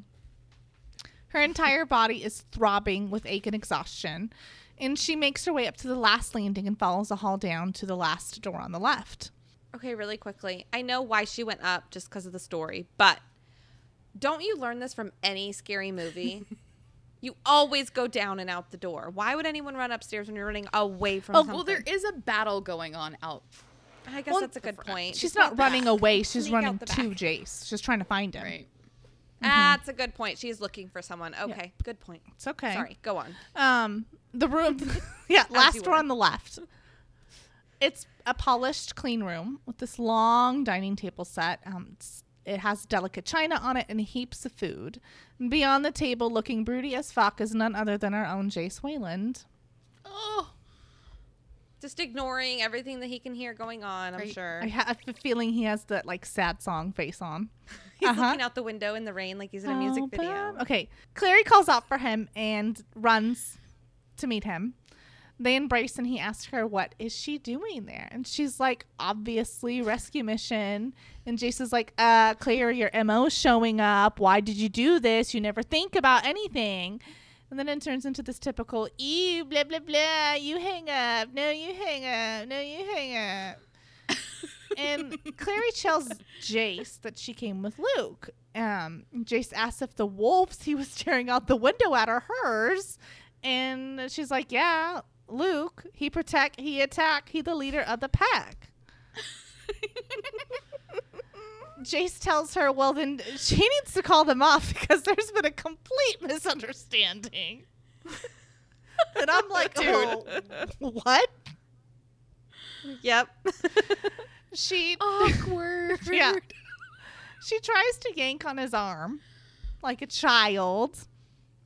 Her entire body is throbbing with ache and exhaustion, and she makes her way up to the last landing and follows the hall down to the last door on the left. Okay, really quickly. I know why she went up just because of the story, but don't you learn this from any scary movie? you always go down and out the door. Why would anyone run upstairs when you're running away from Oh, something? Well, there is a battle going on out. I guess Well, that's a good point. She's Just not running back. away, she's Sneak running to. Jace. She's trying to find him. Right. That's a good point. She's looking for someone. Okay, good point. It's okay. Sorry, go on. Um, the room, yeah, last door on the left. It's a polished, clean room with this long dining table set. Um, it has delicate china on it and heaps of food. And beyond the table, looking broody as fuck, is none other than our own Jace Wayland. Oh. Just ignoring everything that he can hear going on, I'm Right. sure. I have a feeling he has that like sad song face on. He's Uh-huh. looking out the window in the rain like he's in a music Oh, video. Okay. Clary calls out for him and runs to meet him. They embrace and he asks her what is she doing there? And she's like, obviously rescue mission. And Jason's like, uh, Clary, your MO's showing up. Why did you do this? You never think about anything. And then it turns into this typical, you blah blah blah, you hang up. No, you hang up. No, you hang up. and Clary tells Jace that she came with Luke. Um, Jace asks if the wolves he was staring out the window at are hers, and she's like, "Yeah, Luke. He protect. He attack. He the leader of the pack." Jace tells her, well, then she needs to call them off because there's been a complete misunderstanding. and I'm like, oh, what? Yep. She Awkward. Yeah. She tries to yank on his arm like a child,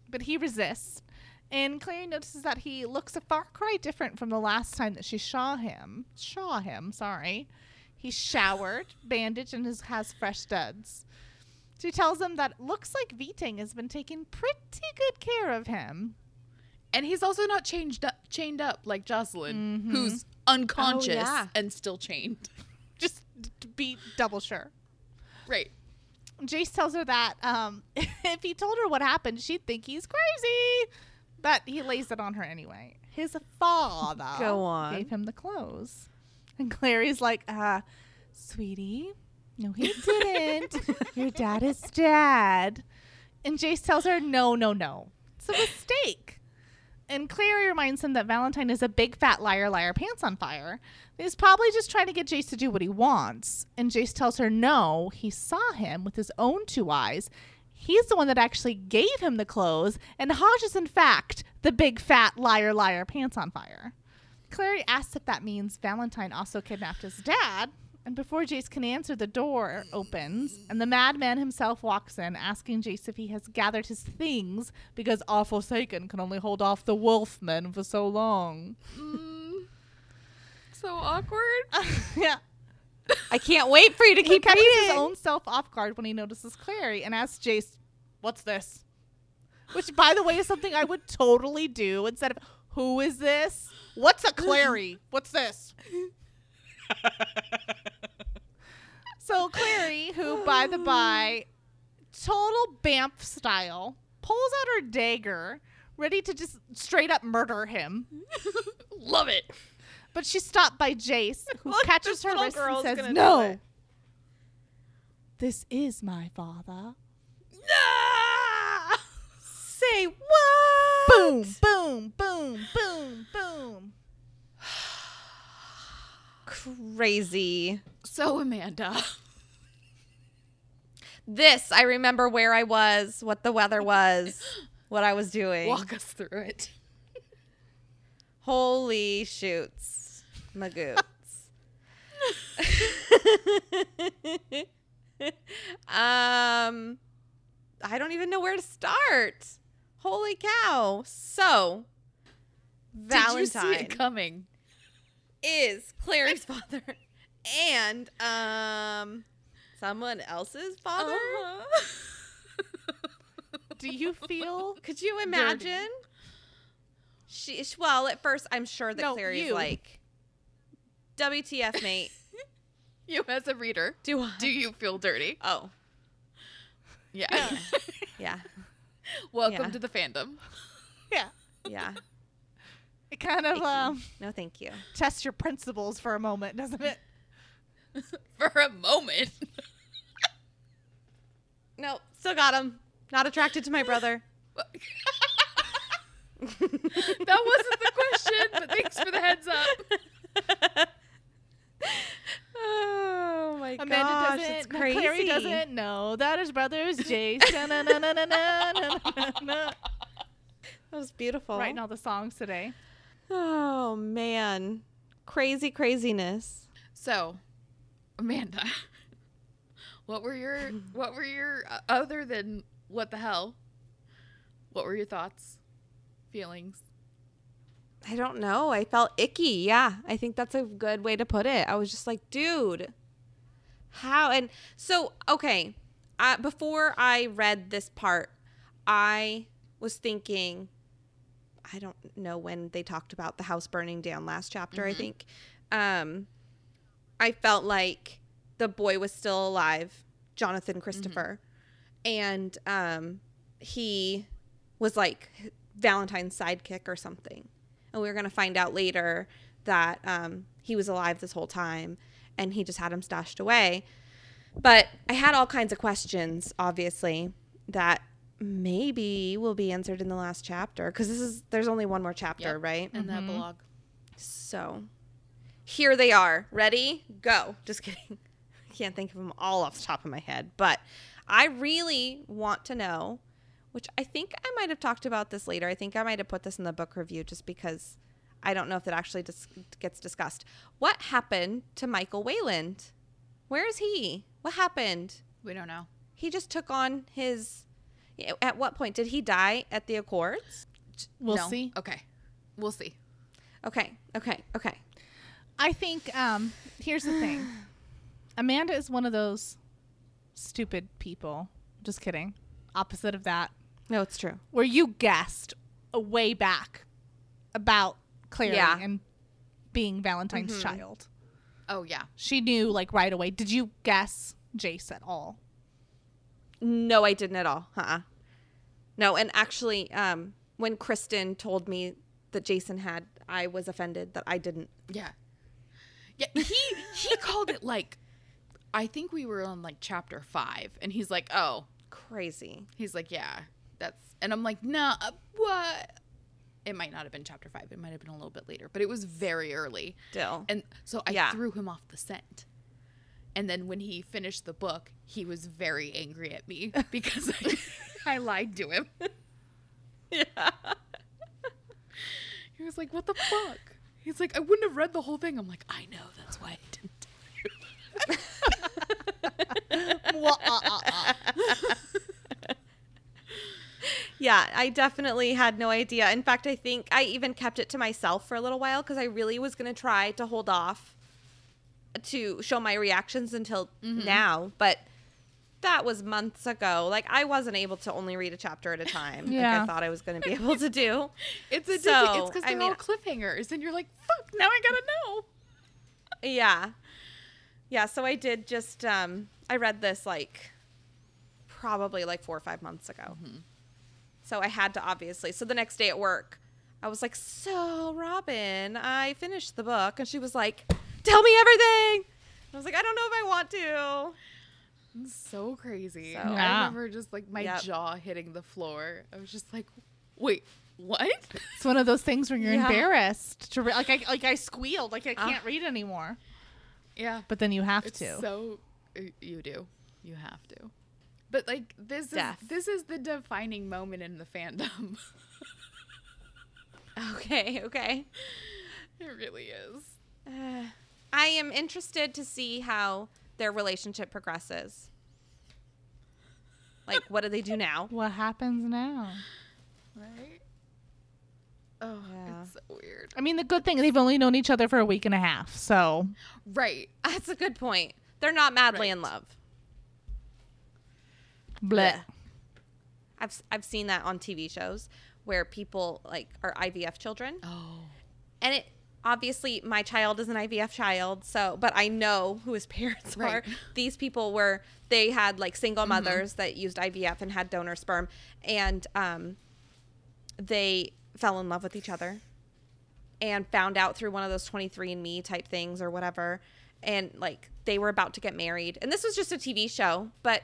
but he resists. And Clary notices that he looks a far cry different from the last time that she saw him. Saw him, sorry. He's showered, bandaged, and has, has fresh studs. She tells him that looks like Vitang has been taking pretty good care of him. And he's also not changed up, chained up like Jocelyn, Mhm. who's unconscious yeah. and still chained. Just to be double sure. Right. Jace tells her that um, if he told her what happened, she'd think he's crazy. But he lays it on her anyway. His father Go on. gave him the clothes. And Clary's like, uh, sweetie, no, he didn't. Your dad is dead. And Jace tells her, no, no, no. It's a mistake. And Clary reminds him that Valentine is a big fat liar, liar, pants on fire. He's probably just trying to get Jace to do what he wants. And Jace tells her, no, he saw him with his own two eyes. He's the one that actually gave him the clothes, and Hodge is, in fact, the big fat liar, liar, pants on fire. Clary asks if that means Valentine also kidnapped his dad. And before Jace can answer, the door opens, and the madman himself walks in, asking Jace if he has gathered his things because Our Forsaken can only hold off the wolfmen for so long. Mm, so awkward. yeah. I can't wait for you to He keep catches his own self off guard when he notices Clary and asks Jace, What's this? Which, by the way, is something I would totally do instead of, Who is this? What's a Clary? What's this? so, Clary, who, by the by, total Bamf style, pulls out her dagger, ready to just straight up murder him. Love it. But she's stopped by Jace, who Look, catches her wrist and says, No. This is my father. No! Say what? Boom, boom, boom, boom, boom. Crazy. So Amanda. This, I remember where I was, what the weather was, what I was doing. Walk us through it. Holy shoots. Magoots. um I don't even know where to start. Holy cow. So Did you see Valentine coming? is Clary's father and um someone else's father. Uh-huh. Do you feel Could you imagine? She well, at first I'm sure that No, Clary's you. like WTF mate. You as a reader, Do I? do you feel dirty? oh, Yeah. yeah. Welcome Yeah. to the fandom. yeah? Yeah. It kind of Icky. um, No, thank you. tests your principles for a moment, doesn't it? For a moment. No, still got him. Not attracted to my brother. that wasn't the question, but thanks for the heads up. Oh my Amanda gosh, doesn't. it's crazy. Clary doesn't know that his brother is Jace. That was beautiful. Writing all the songs today. Oh man, crazy craziness. So, Amanda, what were your what were your uh, other than what the hell? What were your thoughts, feelings? I don't know. I felt icky. Yeah, I think that's a good way to put it. I was just like, dude, how? And so, okay, uh, before I read this part, I was thinking, I don't know when they talked about the house burning down last chapter, I think. Um, I felt like the boy was still alive, Jonathan Christopher, and um, he was like Valentine's sidekick or something. And we were going to find out later that um, he was alive this whole time and he just had him stashed away. But I had all kinds of questions, obviously, that maybe will be answered in the last chapter because this is there's only one more chapter, Yep. right? And the epilogue. So here they are. Ready? Go. Just kidding. I can't think of them all off the top of my head, but I really want to know, which I think I might have talked about this later. I think I might have put this in the book review just because I don't know if it actually dis- gets discussed. What happened to Michael Wayland? Where is he? What happened? We don't know. He just took on his. At what point did he die at the Accords? We'll No? see. Okay. We'll see. Okay, okay, okay. I think um here's the thing. Amanda is one of those stupid people. Just kidding. Opposite of that. No, it's true. Where you guessed a way back about Clary Yeah. and being Valentine's child. Oh yeah. She knew like right away. Did you guess Jace at all? No, I didn't at all. Uh-uh. No, and actually, um, when Kristen told me that Jason had, I was offended that I didn't. Yeah. Yeah. He he called it like I think we were on like chapter five, and he's like, oh, Crazy. he's like, yeah, that's, and I'm like, nah, what? It might not have been chapter five. It might have been a little bit later, but it was very early. Still. And so I Yeah. threw him off the scent. And then when he finished the book, he was very angry at me because I, I lied to him. yeah. He was like, "What the fuck?" He's like, "I wouldn't have read the whole thing." I'm like, "I know, that's why I didn't." tell you." Ah, ah, ah. Yeah, I definitely had no idea. In fact, I think I even kept it to myself for a little while because I really was going to try to hold off to show my reactions until now. But that was months ago. Like, I wasn't able to only read a chapter at a time like Yeah. I thought I was going to be able to do. It's a So, it's because I they're mean- all cliffhangers, and you're like, "Fuck!" Now I gotta know. Yeah. Yeah, so I did just um I read this like probably like 4 or 5 months ago. So I had to obviously. So the next day at work, I was like, "So, Robin, I finished the book." And she was like, "Tell me everything." I was like, "I don't know if I want to." It's so crazy. So- I remember just like my Yep. jaw hitting the floor. I was just like, "Wait, what?" It's one of those things where you're Yeah. embarrassed to re- like I like I squealed like I uh. can't read anymore. yeah, But then you have it's to. so uh, you do, you have to. But like this Death. is this is the defining moment in the fandom. Okay, okay. it really is. Uh, I am interested to see how their relationship progresses. Like, what do they do now? what happens now? Right? Oh, Yeah. it's so weird. I mean, the good thing they've only known each other for a week and a half, so Right. That's a good point. They're not madly in love. Bleh. I've I've seen that on TV shows where people like are IVF children, Oh. and it obviously my child is an IVF child, so but I know who his parents Right. are. These people were they had like single mothers that used IVF and had donor sperm, and um, they fell in love with each other, and found out through one of those 23andMe type things or whatever, and like they were about to get married, and this was just a TV show, but.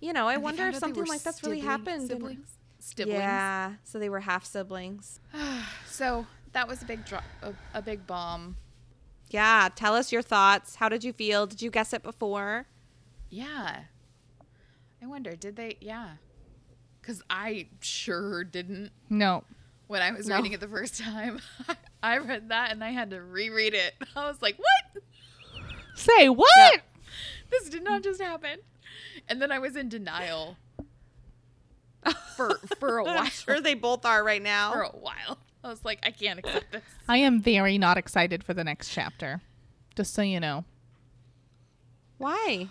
You know, I And wonder if something like that's really happened. and- Siblings. Siblings. yeah, so they were half siblings. So that was a big drop, a, a big bomb. Yeah, tell us your thoughts. How did you feel? Did you guess it before? Yeah. I wonder, did they? Yeah. Because I sure didn't No. when I was No. reading it the first time. I read that and I had to reread it. I was like, what? Say what? This did not just happen. And then I was in denial for for a while. I'm sure they both are right now. For a while. I was like, I can't accept this. I am very not excited for the next chapter. Just so you know. Why?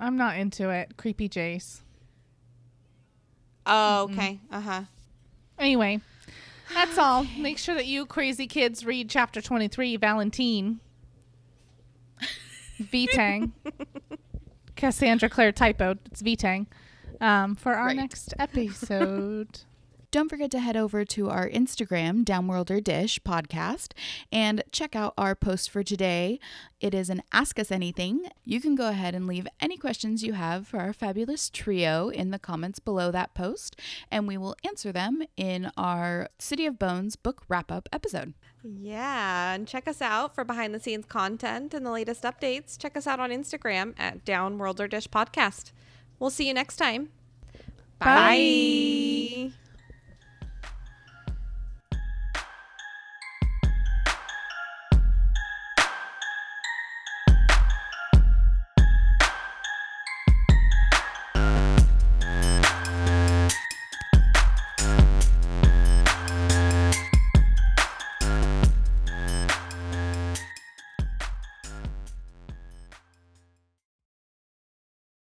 I'm not into it. Creepy Jace. Oh, okay. Uh huh. Anyway, that's all. Make sure that you crazy kids read chapter 23, Valentine. Vitang. Cassandra Clare typoed. It's Vitang. Um, for our Right. next episode. Don't forget to head over to our Instagram, Downworlder Dish podcast, and check out our post for today. It is an Ask Us Anything. You can go ahead and leave any questions you have for our fabulous trio in the comments below that post, and we will answer them in our City of Bones book wrap up episode. Yeah, and check us out for behind the scenes content and the latest updates. Check us out on Instagram at Downworlder Dish Podcast. We'll see you next time. Bye. Bye.